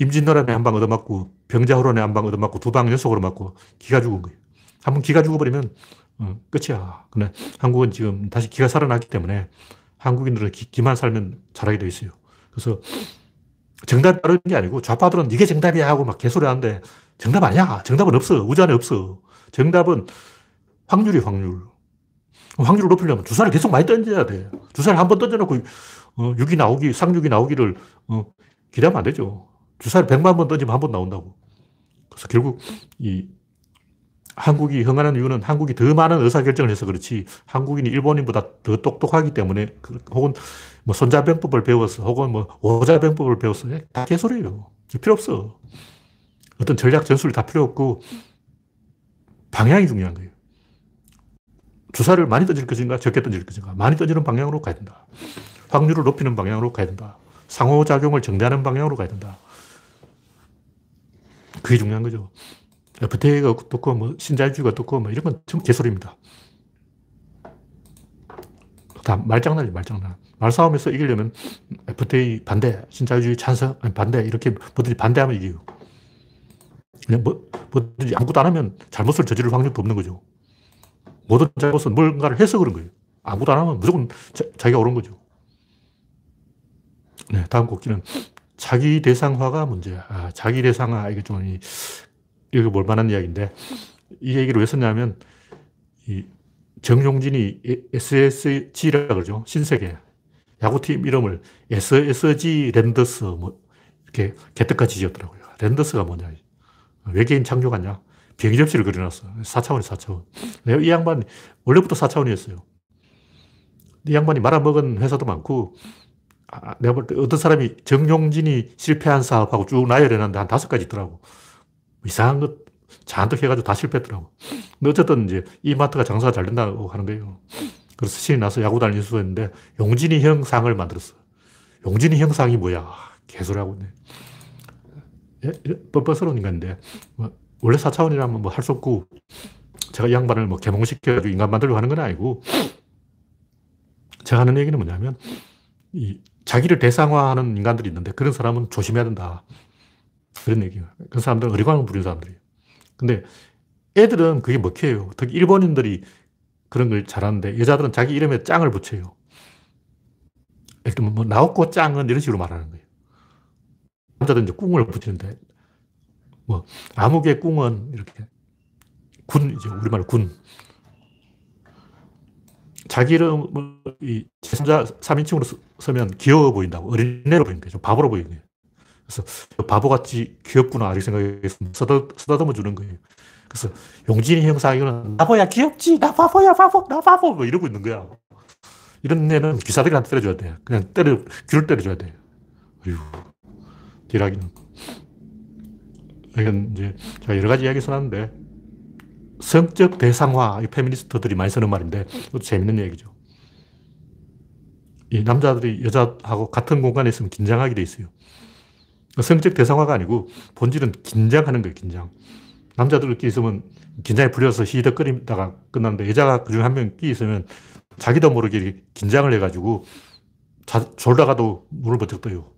임진왜란에 한 방 얻어맞고 병자호란에 한 방 얻어맞고 두 방 연속으로 맞고 기가 죽은 거예요. 한번 기가 죽어버리면 어, 끝이야. 근데 한국은 지금 다시 기가 살아났기 때문에 한국인들은 기, 만 살면 잘하게 돼 있어요. 그래서 정답이 다른 게 아니고 좌파들은 이게 정답이야 하고 막 개소리 하는데 정답 아니야. 정답은 없어. 우주 안에 없어. 정답은 확률이 확률. 확률을 높이려면 주사를 계속 많이 던져야 돼. 주사를 한 번 던져놓고 어, 6이 나오기, 쌍육이 나오기를 어, 기대하면 안 되죠. 주사를 100만 번 던지면 한 번 나온다고. 그래서 결국 이 한국이 흥하는 이유는 한국이 더 많은 의사결정을 해서 그렇지 한국인이 일본인보다 더 똑똑하기 때문에 그, 혹은 뭐 손자병법을 배웠어 혹은 뭐 오자병법을 배웠어 다 개소리예요. 필요 없어. 어떤 전략 전술이 다 필요 없고 방향이 중요한 거예요. 주사를 많이 던질 것인가 적게 던질 것인가 많이 던지는 방향으로 가야 된다. 확률을 높이는 방향으로 가야 된다. 상호작용을 정대하는 방향으로 가야 된다. 그게 중요한 거죠. FTA가 어떻고, 뭐, 신자유주의가 어떻고, 뭐, 이런 건 전부 개소리입니다. 다 말장난이 말장난. 말싸움에서 이기려면 FTA 반대, 신자유주의 찬성, 반대, 이렇게 뭐든지 반대하면 이겨요. 그냥 뭐, 뭐든지 아무것도 안 하면 잘못을 저지를 확률도 없는 거죠. 모든 잘못은 뭔가를 해서 그런 거예요. 아무것도 안 하면 무조건 자, 기가 옳은 거죠. 네, 다음 곡기는 자기 대상화가 문제야. 아, 자기 대상화, 이게 좀 이 거 볼만한 이야기인데 이 얘기를 왜 썼냐면 이 정용진이 SSG라 그러죠. 신세계. 야구팀 이름을 SSG 랜더스 뭐 이렇게 개떡같이 지었더라고요. 랜더스가 뭐냐. 외계인 창조 같냐. 비행기 접시를 그려놨어. 4차원이 4차원. 이 양반 원래부터 4차원이었어요. 이 양반이 말아먹은 회사도 많고 아, 내가 볼 때 어떤 사람이 정용진이 실패한 사업하고 쭉 나열해놨는데 한 다섯 가지 있더라고. 이상한 것 잔뜩 해가지고 다 실패했더라고. 근데 어쨌든 이제 이마트가 장사가 잘 된다고 하는 거예요. 그래서 신이 나서 야구단을 인수했는데 용진이 형상을 만들었어. 용진이 형상이 뭐야? 개소리하고 있네. 예? 뻔뻔스러운 인간인데, 뭐, 원래 4차원이라면 뭐 할 수 없고, 제가 이 양반을 뭐 개몽시켜가지고 인간 만들려고 하는 건 아니고, 제가 하는 얘기는 뭐냐면, 이 자기를 대상화하는 인간들이 있는데, 그런 사람은 조심해야 된다. 그런 얘기예요. 그 사람들은 어리광을 부리는 사람들이에요. 근데 애들은 그게 먹혀요. 특히 일본인들이 그런 걸 잘하는데 여자들은 자기 이름에 짱을 붙여요. 예를 들면 뭐 나옵고 짱은 이런 식으로 말하는 거예요. 남자들은 이제 꿍을 붙이는데 뭐 아무개 꿍은 이렇게 군 이제 우리말로 군 자기 이름을 이 제3자 3인칭으로 쓰면 귀여워 보인다고 어린애로 보이는 거죠. 바보로 보이는 거예요. 그래서 바보같이 귀엽구나 이렇게 생각해서 쓰다, 쓰다듬어 주는 거예요. 그래서 용진이 형사 이거는 바보야 귀엽지 나 바보야 바보 나 바보 뭐 이러고 있는 거야. 이런 애는 기사들한테 때려줘야 돼. 그냥 때려 귀를 때려줘야 돼. 어휴 딜하기는. 이건 이제 제가 여러 가지 이야기 써놨는데 성적 대상화 이 페미니스트들이 많이 쓰는 말인데 재밌는 얘기죠. 이 남자들이 여자하고 같은 공간에 있으면 긴장하게 돼 있어요. 성적 대상화가 아니고 본질은 긴장하는 거예요, 긴장. 남자들끼리 있으면 긴장이 풀려서 히덕거리다가 끝났는데 여자가 그중에 한명 끼 있으면 자기도 모르게 긴장을 해가지고 자, 졸다가도 문을 버쩍 떠요.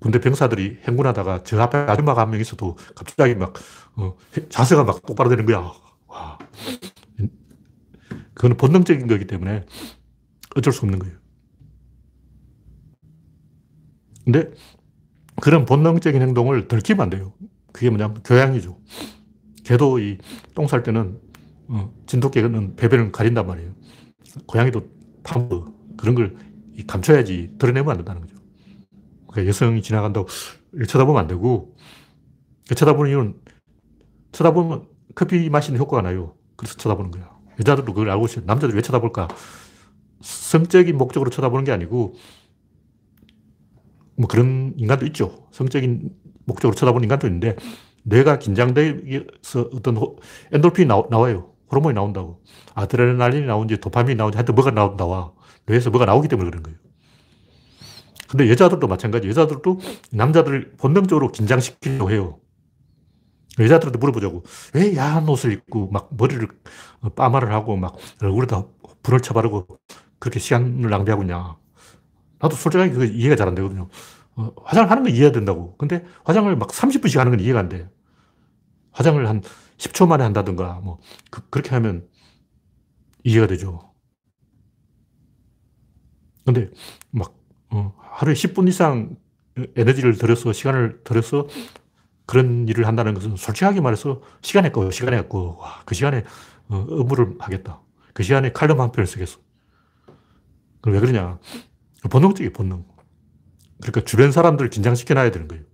군대 병사들이 행군하다가 저 앞에 아줌마가 한 명 있어도 갑자기 막, 어, 자세가 막 똑바로 되는 거야. 와. 그건 본능적인 거기 때문에 어쩔 수 없는 거예요. 근데 그런 본능적인 행동을 들키면 안 돼요. 그게 뭐냐면 교양이죠. 개도 이 똥 쌀 때는 어, 진돗개는 배변을 가린단 말이에요. 고양이도 파무 그런 걸 감춰야지 드러내면 안 된다는 거죠. 그러니까 여성이 지나간다고 쳐다보면 안 되고 쳐다보는 이유는 쳐다보면 커피 마시는 효과가 나요. 그래서 쳐다보는 거야. 여자들도 그걸 알고 있어요. 남자들이 왜 쳐다볼까? 성적인 목적으로 쳐다보는 게 아니고 뭐 그런 인간도 있죠. 성적인 목적으로 쳐다보는 인간도 있는데 뇌가 긴장돼서 어떤 엔돌핀이 나오, 나와요. 호르몬이 나온다고. 아드레날린이 나오는지 도파민이 나오는지 하여튼 뭐가 나와. 뇌에서 뭐가 나오기 때문에 그런 거예요. 근데 여자들도 마찬가지. 여자들도 남자들을 본능적으로 긴장시키려고 해요. 여자들한테 물어보자고. 왜 야한 옷을 입고 막 머리를 빠마를 하고 막 얼굴에다 불을 쳐바르고 그렇게 시간을 낭비하고 있냐. 나도 솔직하게 그 이해가 잘 안 되거든요. 어, 화장을 하는 건 이해가 된다고. 근데 화장을 막 30분씩 하는 건 이해가 안 돼. 화장을 한 10초 만에 한다든가, 뭐, 그, 렇게 하면 이해가 되죠. 근데 막, 어, 하루에 10분 이상 에너지를 들여서, 시간을 들여서 그런 일을 한다는 것은 솔직하게 말해서 시간에 꺼요. 시간에 꺼. 와, 그 시간에 어, 업무를 하겠다. 그 시간에 칼럼 한 편을 쓰겠어. 그럼 왜 그러냐. 본능적이에요, 본능. 그러니까 주변 사람들을 긴장시켜놔야 되는 거예요.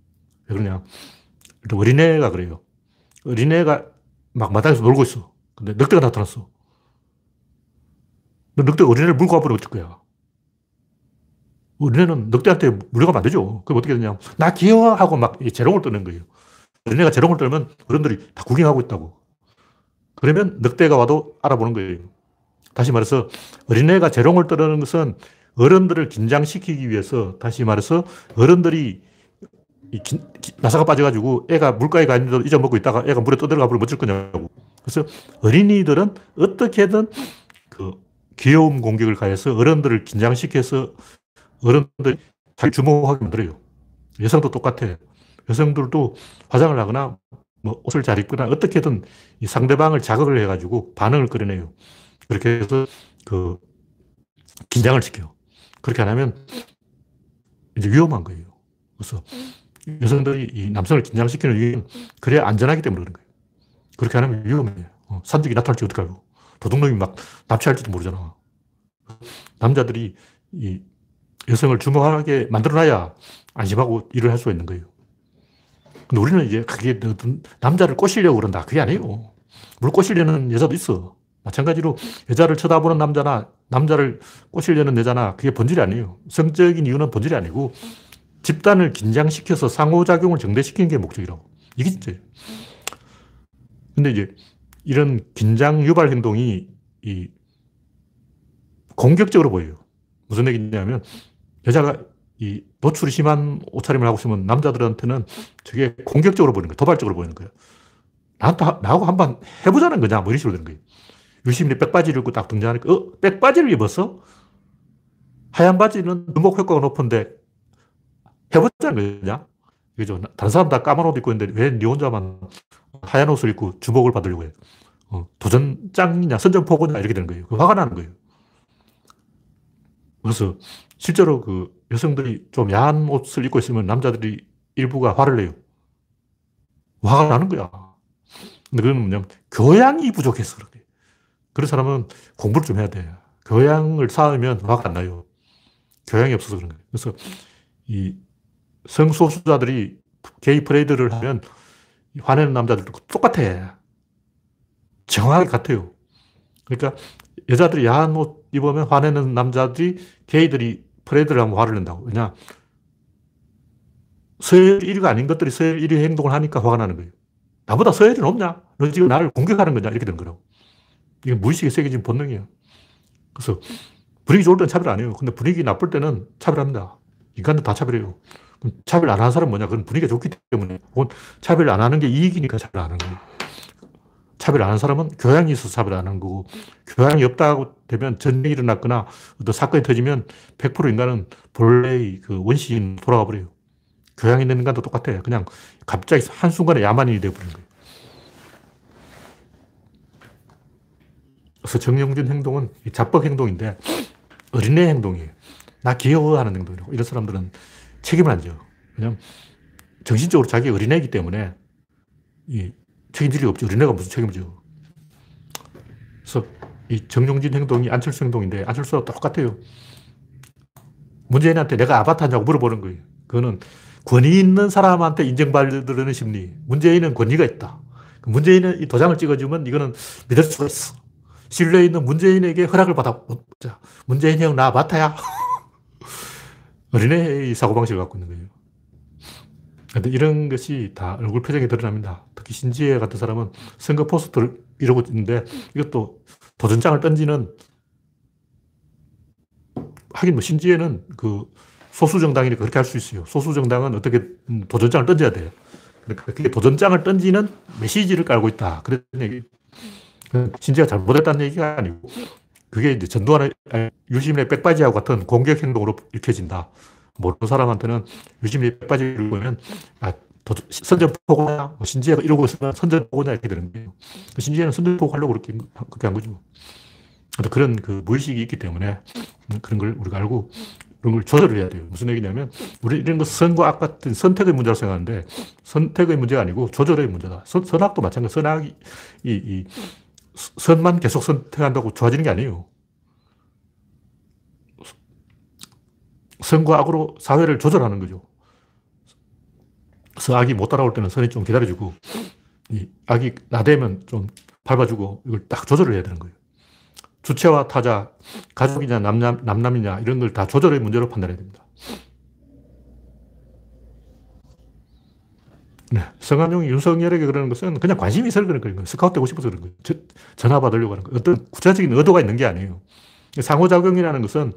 왜 그러냐. 어린애가 그래요. 어린애가 막 마당에서 놀고 있어. 근데 늑대가 나타났어. 늑대가 어린애를 물고 와버리면 어쩔 거야. 어린애는 늑대한테 물려가면 안 되죠. 그럼 어떻게 되냐. 나 귀여워! 하고 막 재롱을 떠는 거예요. 어린애가 재롱을 떨면 어른들이 다 구경하고 있다고. 그러면 늑대가 와도 알아보는 거예요. 다시 말해서 어린애가 재롱을 떠는 것은 어른들을 긴장시키기 위해서 다시 말해서 어른들이 기, 기, 나사가 빠져가지고 애가 물가에 가 있는데도 잊어먹고 있다가 애가 물에 떠들어가 버리면 어쩔 거냐고. 그래서 어린이들은 어떻게든 그 귀여움 공격을 가해서 어른들을 긴장시켜서 어른들이 잘 주목하게 만들어요. 여성도 똑같아. 여성들도 화장을 하거나 뭐 옷을 잘 입거나 어떻게든 이 상대방을 자극을 해가지고 반응을 끌어내요. 그렇게 해서 그 긴장을 시켜요. 그렇게 안 하면 이제 위험한 거예요. 그래서 여성들이 이 남성을 긴장시키는 이유는 그래야 안전하기 때문에 그런 거예요. 그렇게 안 하면 위험해요. 어, 산적이 나타날지 알고. 도둑놈이 막 납치할지도 모르잖아. 남자들이 이 여성을 주목하게 만들어놔야 안심하고 일을 할 수가 있는 거예요. 근데 우리는 이제 그게 남자를 꼬시려고 그런다. 그게 아니에요. 물 꼬시려는 여자도 있어. 마찬가지로 여자를 쳐다보는 남자나 남자를 꼬시려는 여자나 그게 본질이 아니에요. 성적인 이유는 본질이 아니고 집단을 긴장시켜서 상호작용을 정대시키는 게 목적이라고. 이게 진짜예요. 근데 이제 이런 긴장 유발 행동이 이 공격적으로 보여요. 무슨 얘기냐면 여자가 이 노출이 심한 옷차림을 하고 있으면 남자들한테는 저게 공격적으로 보이는 거예요. 도발적으로 보이는 거예요. 나한테, 나하고 한번 해보자는 거냐. 뭐 이런 식으로 되는 거예요. 유시민이 백바지를 입고 딱 등장하니까, 어? 백바지를 입었어? 하얀 바지는 눈목 효과가 높은데 해보자는 거냐? 그죠? 다른 사람 다 까만 옷 입고 있는데 왜 니 혼자만 하얀 옷을 입고 주목을 받으려고 해? 어, 도전장이냐, 선전포고냐, 이렇게 되는 거예요. 그 화가 나는 거예요. 그래서 실제로 그 여성들이 좀 야한 옷을 입고 있으면 남자들이 일부가 화를 내요. 화가 나는 거야. 근데 그건 뭐냐면 교양이 부족해서 그래. 그런 사람은 공부를 좀 해야 돼. 교양을 쌓으면 화가 안 나요. 교양이 없어서 그런 거예요. 그래서 이 성소수자들이 게이 프레이드를 하면 화내는 남자들도 똑같아. 정확하게 같아요. 그러니까 여자들이 야한 옷 입으면 화내는 남자들이 게이들이 프레이드를 하면 화를 낸다고. 왜냐? 서열 1위가 아닌 것들이 서열 1위 행동을 하니까 화가 나는 거예요. 나보다 서열이 높냐? 너 지금 나를 공격하는 거냐? 이렇게 되는 거라고. 이게 무의식에 새겨진 본능이에요. 그래서 분위기 좋을 때는 차별 안 해요. 근데 분위기 나쁠 때는 차별합니다. 인간들 다 차별해요. 차별 안 하는 사람은 뭐냐? 그건 분위기가 좋기 때문에. 혹은 차별 안 하는 게 이익이니까 차별 안 하는 거예요. 차별 안 하는 사람은 교양이 있어서 차별 안 하는 거고, 교양이 없다고 되면 전쟁이 일어났거나 어떤 사건이 터지면 100% 인간은 본래의 그 원시인 돌아가 버려요. 교양 있는 인간도 똑같아요. 그냥 갑자기 한순간에 야만인이 되어버리는 거예요. 그래서 정영진 행동은 자뻑 행동인데 어린애 행동이에요. 나 귀여워하는 행동이라고. 이런 사람들은 책임을 안 져요. 왜냐면 정신적으로 자기 어린애이기 때문에 이 책임질 리 없죠. 어린애가 무슨 책임을 져. 그래서 이 정용진 행동이 안철수 행동인데 안철수와 똑같아요. 문재인한테 내가 아바타냐고 물어보는 거예요. 그거는 권위 있는 사람한테 인정받으려는 심리. 문재인은 권위가 있다. 문재인은 이 도장을 찍어주면 이거는 믿을 수가 있어. 신뢰 있는 문재인에게 허락을 받아. 문재인 형, 나 맡아야. 어린애의 사고방식을 갖고 있는 거예요. 근데 이런 것이 다 얼굴 표정에 드러납니다. 특히 신지혜 같은 사람은 선거 포스터를 이러고 있는데 이것도 도전장을 던지는 하긴 뭐 신지혜는 그 소수 정당이니까 그렇게 할 수 있어요. 소수 정당은 어떻게 도전장을 던져야 돼요. 그러니까 그게 도전장을 던지는 메시지를 깔고 있다. 그런 얘기. 신지가 잘못했다는 얘기가 아니고 그게 이제 전두환의 유시민의 백바지하고 같은 공격 행동으로 읽혀진다. 모르는 사람한테는 유시민의 백바지를 보면 아, 선전포고냐, 뭐 신지혜가 이러고 있으면 선전포고냐 이렇게 되는 거예요. 신지혜는 선전포고 하려고 그렇게, 그렇게 한 거죠. 그런 그 무의식이 있기 때문에 그런 걸 우리가 알고 그런 걸 조절을 해야 돼요. 무슨 얘기냐면, 우리 이런 거 선과 악 같은 선택의 문제라고 생각하는데, 선택의 문제가 아니고 조절의 문제다. 선, 선악도 마찬가지. 선악이, 이, 이, 선만 계속 선택한다고 좋아지는 게 아니에요. 선과 악으로 사회를 조절하는 거죠. 선악이 못 따라올 때는 선이 좀 기다려주고, 이 악이 나대면 좀 밟아주고, 이걸 딱 조절을 해야 되는 거예요. 주체와 타자, 가족이냐, 남남, 남남이냐, 이런 걸 다 조절의 문제로 판단해야 됩니다. 성한용이 윤석열에게 그러는 것은 그냥 관심이 있어서 그런 거예요. 스카우트 되고 싶어서 그런 거예요. 저, 전화 받으려고 하는 거예요. 어떤 구체적인 의도가 있는 게 아니에요. 상호작용이라는 것은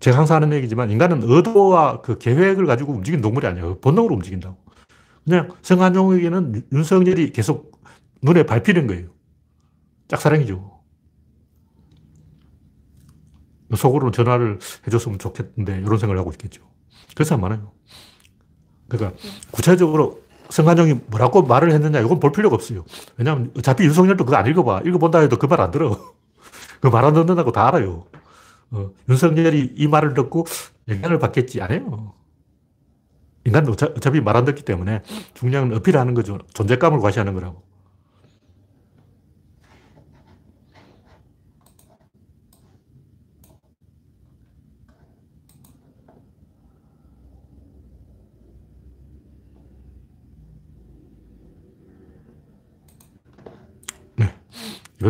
제가 항상 하는 얘기지만 인간은 의도와 그 계획을 가지고 움직이는 동물이 아니에요. 본능으로 움직인다고. 그냥 성한용에게는 윤석열이 계속 눈에 밟히는 거예요. 짝사랑이죠. 속으로는 전화를 해줬으면 좋겠는데 이런 생각을 하고 있겠죠. 그래서 많아요. 그러니까 구체적으로 성한용이 뭐라고 말을 했느냐 이건 볼 필요가 없어요. 왜냐하면 어차피 윤석열도 그거 안 읽어봐. 읽어본다 해도 그 말 안 들어. 그 말 안 듣는다고 다 알아요. 어, 윤석열이 이 말을 듣고 영향을 받겠지 안 해요. 인간도 어차 피 말 안 듣기 때문에 중요한 어필하는 거죠. 존재감을 과시하는 거라고.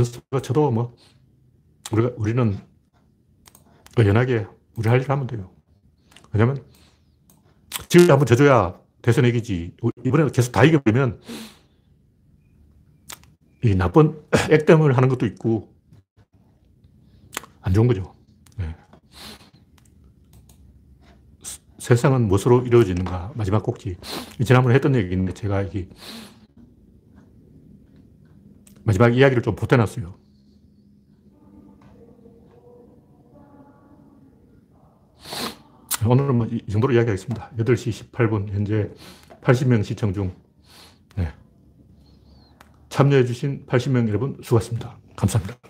수가 쳐도 뭐, 우리가, 우리는 연하게 우리 할 일 하면 돼요. 왜냐면, 지금 한번 져줘야 대선 이기지. 이번에 계속 다 이겨버리면, 이 나쁜 액땜을 하는 것도 있고, 안 좋은 거죠. 네. 세상은 무엇으로 이루어지는가? 마지막 꼭지. 지난번에 했던 얘기인데, 제가 이게 마지막 이야기를 좀 보태놨어요. 오늘은 뭐 이 정도로 이야기하겠습니다. 8시 18분, 현재 80명 시청 중. 네. 참여해주신 80명 여러분 수고하셨습니다. 감사합니다.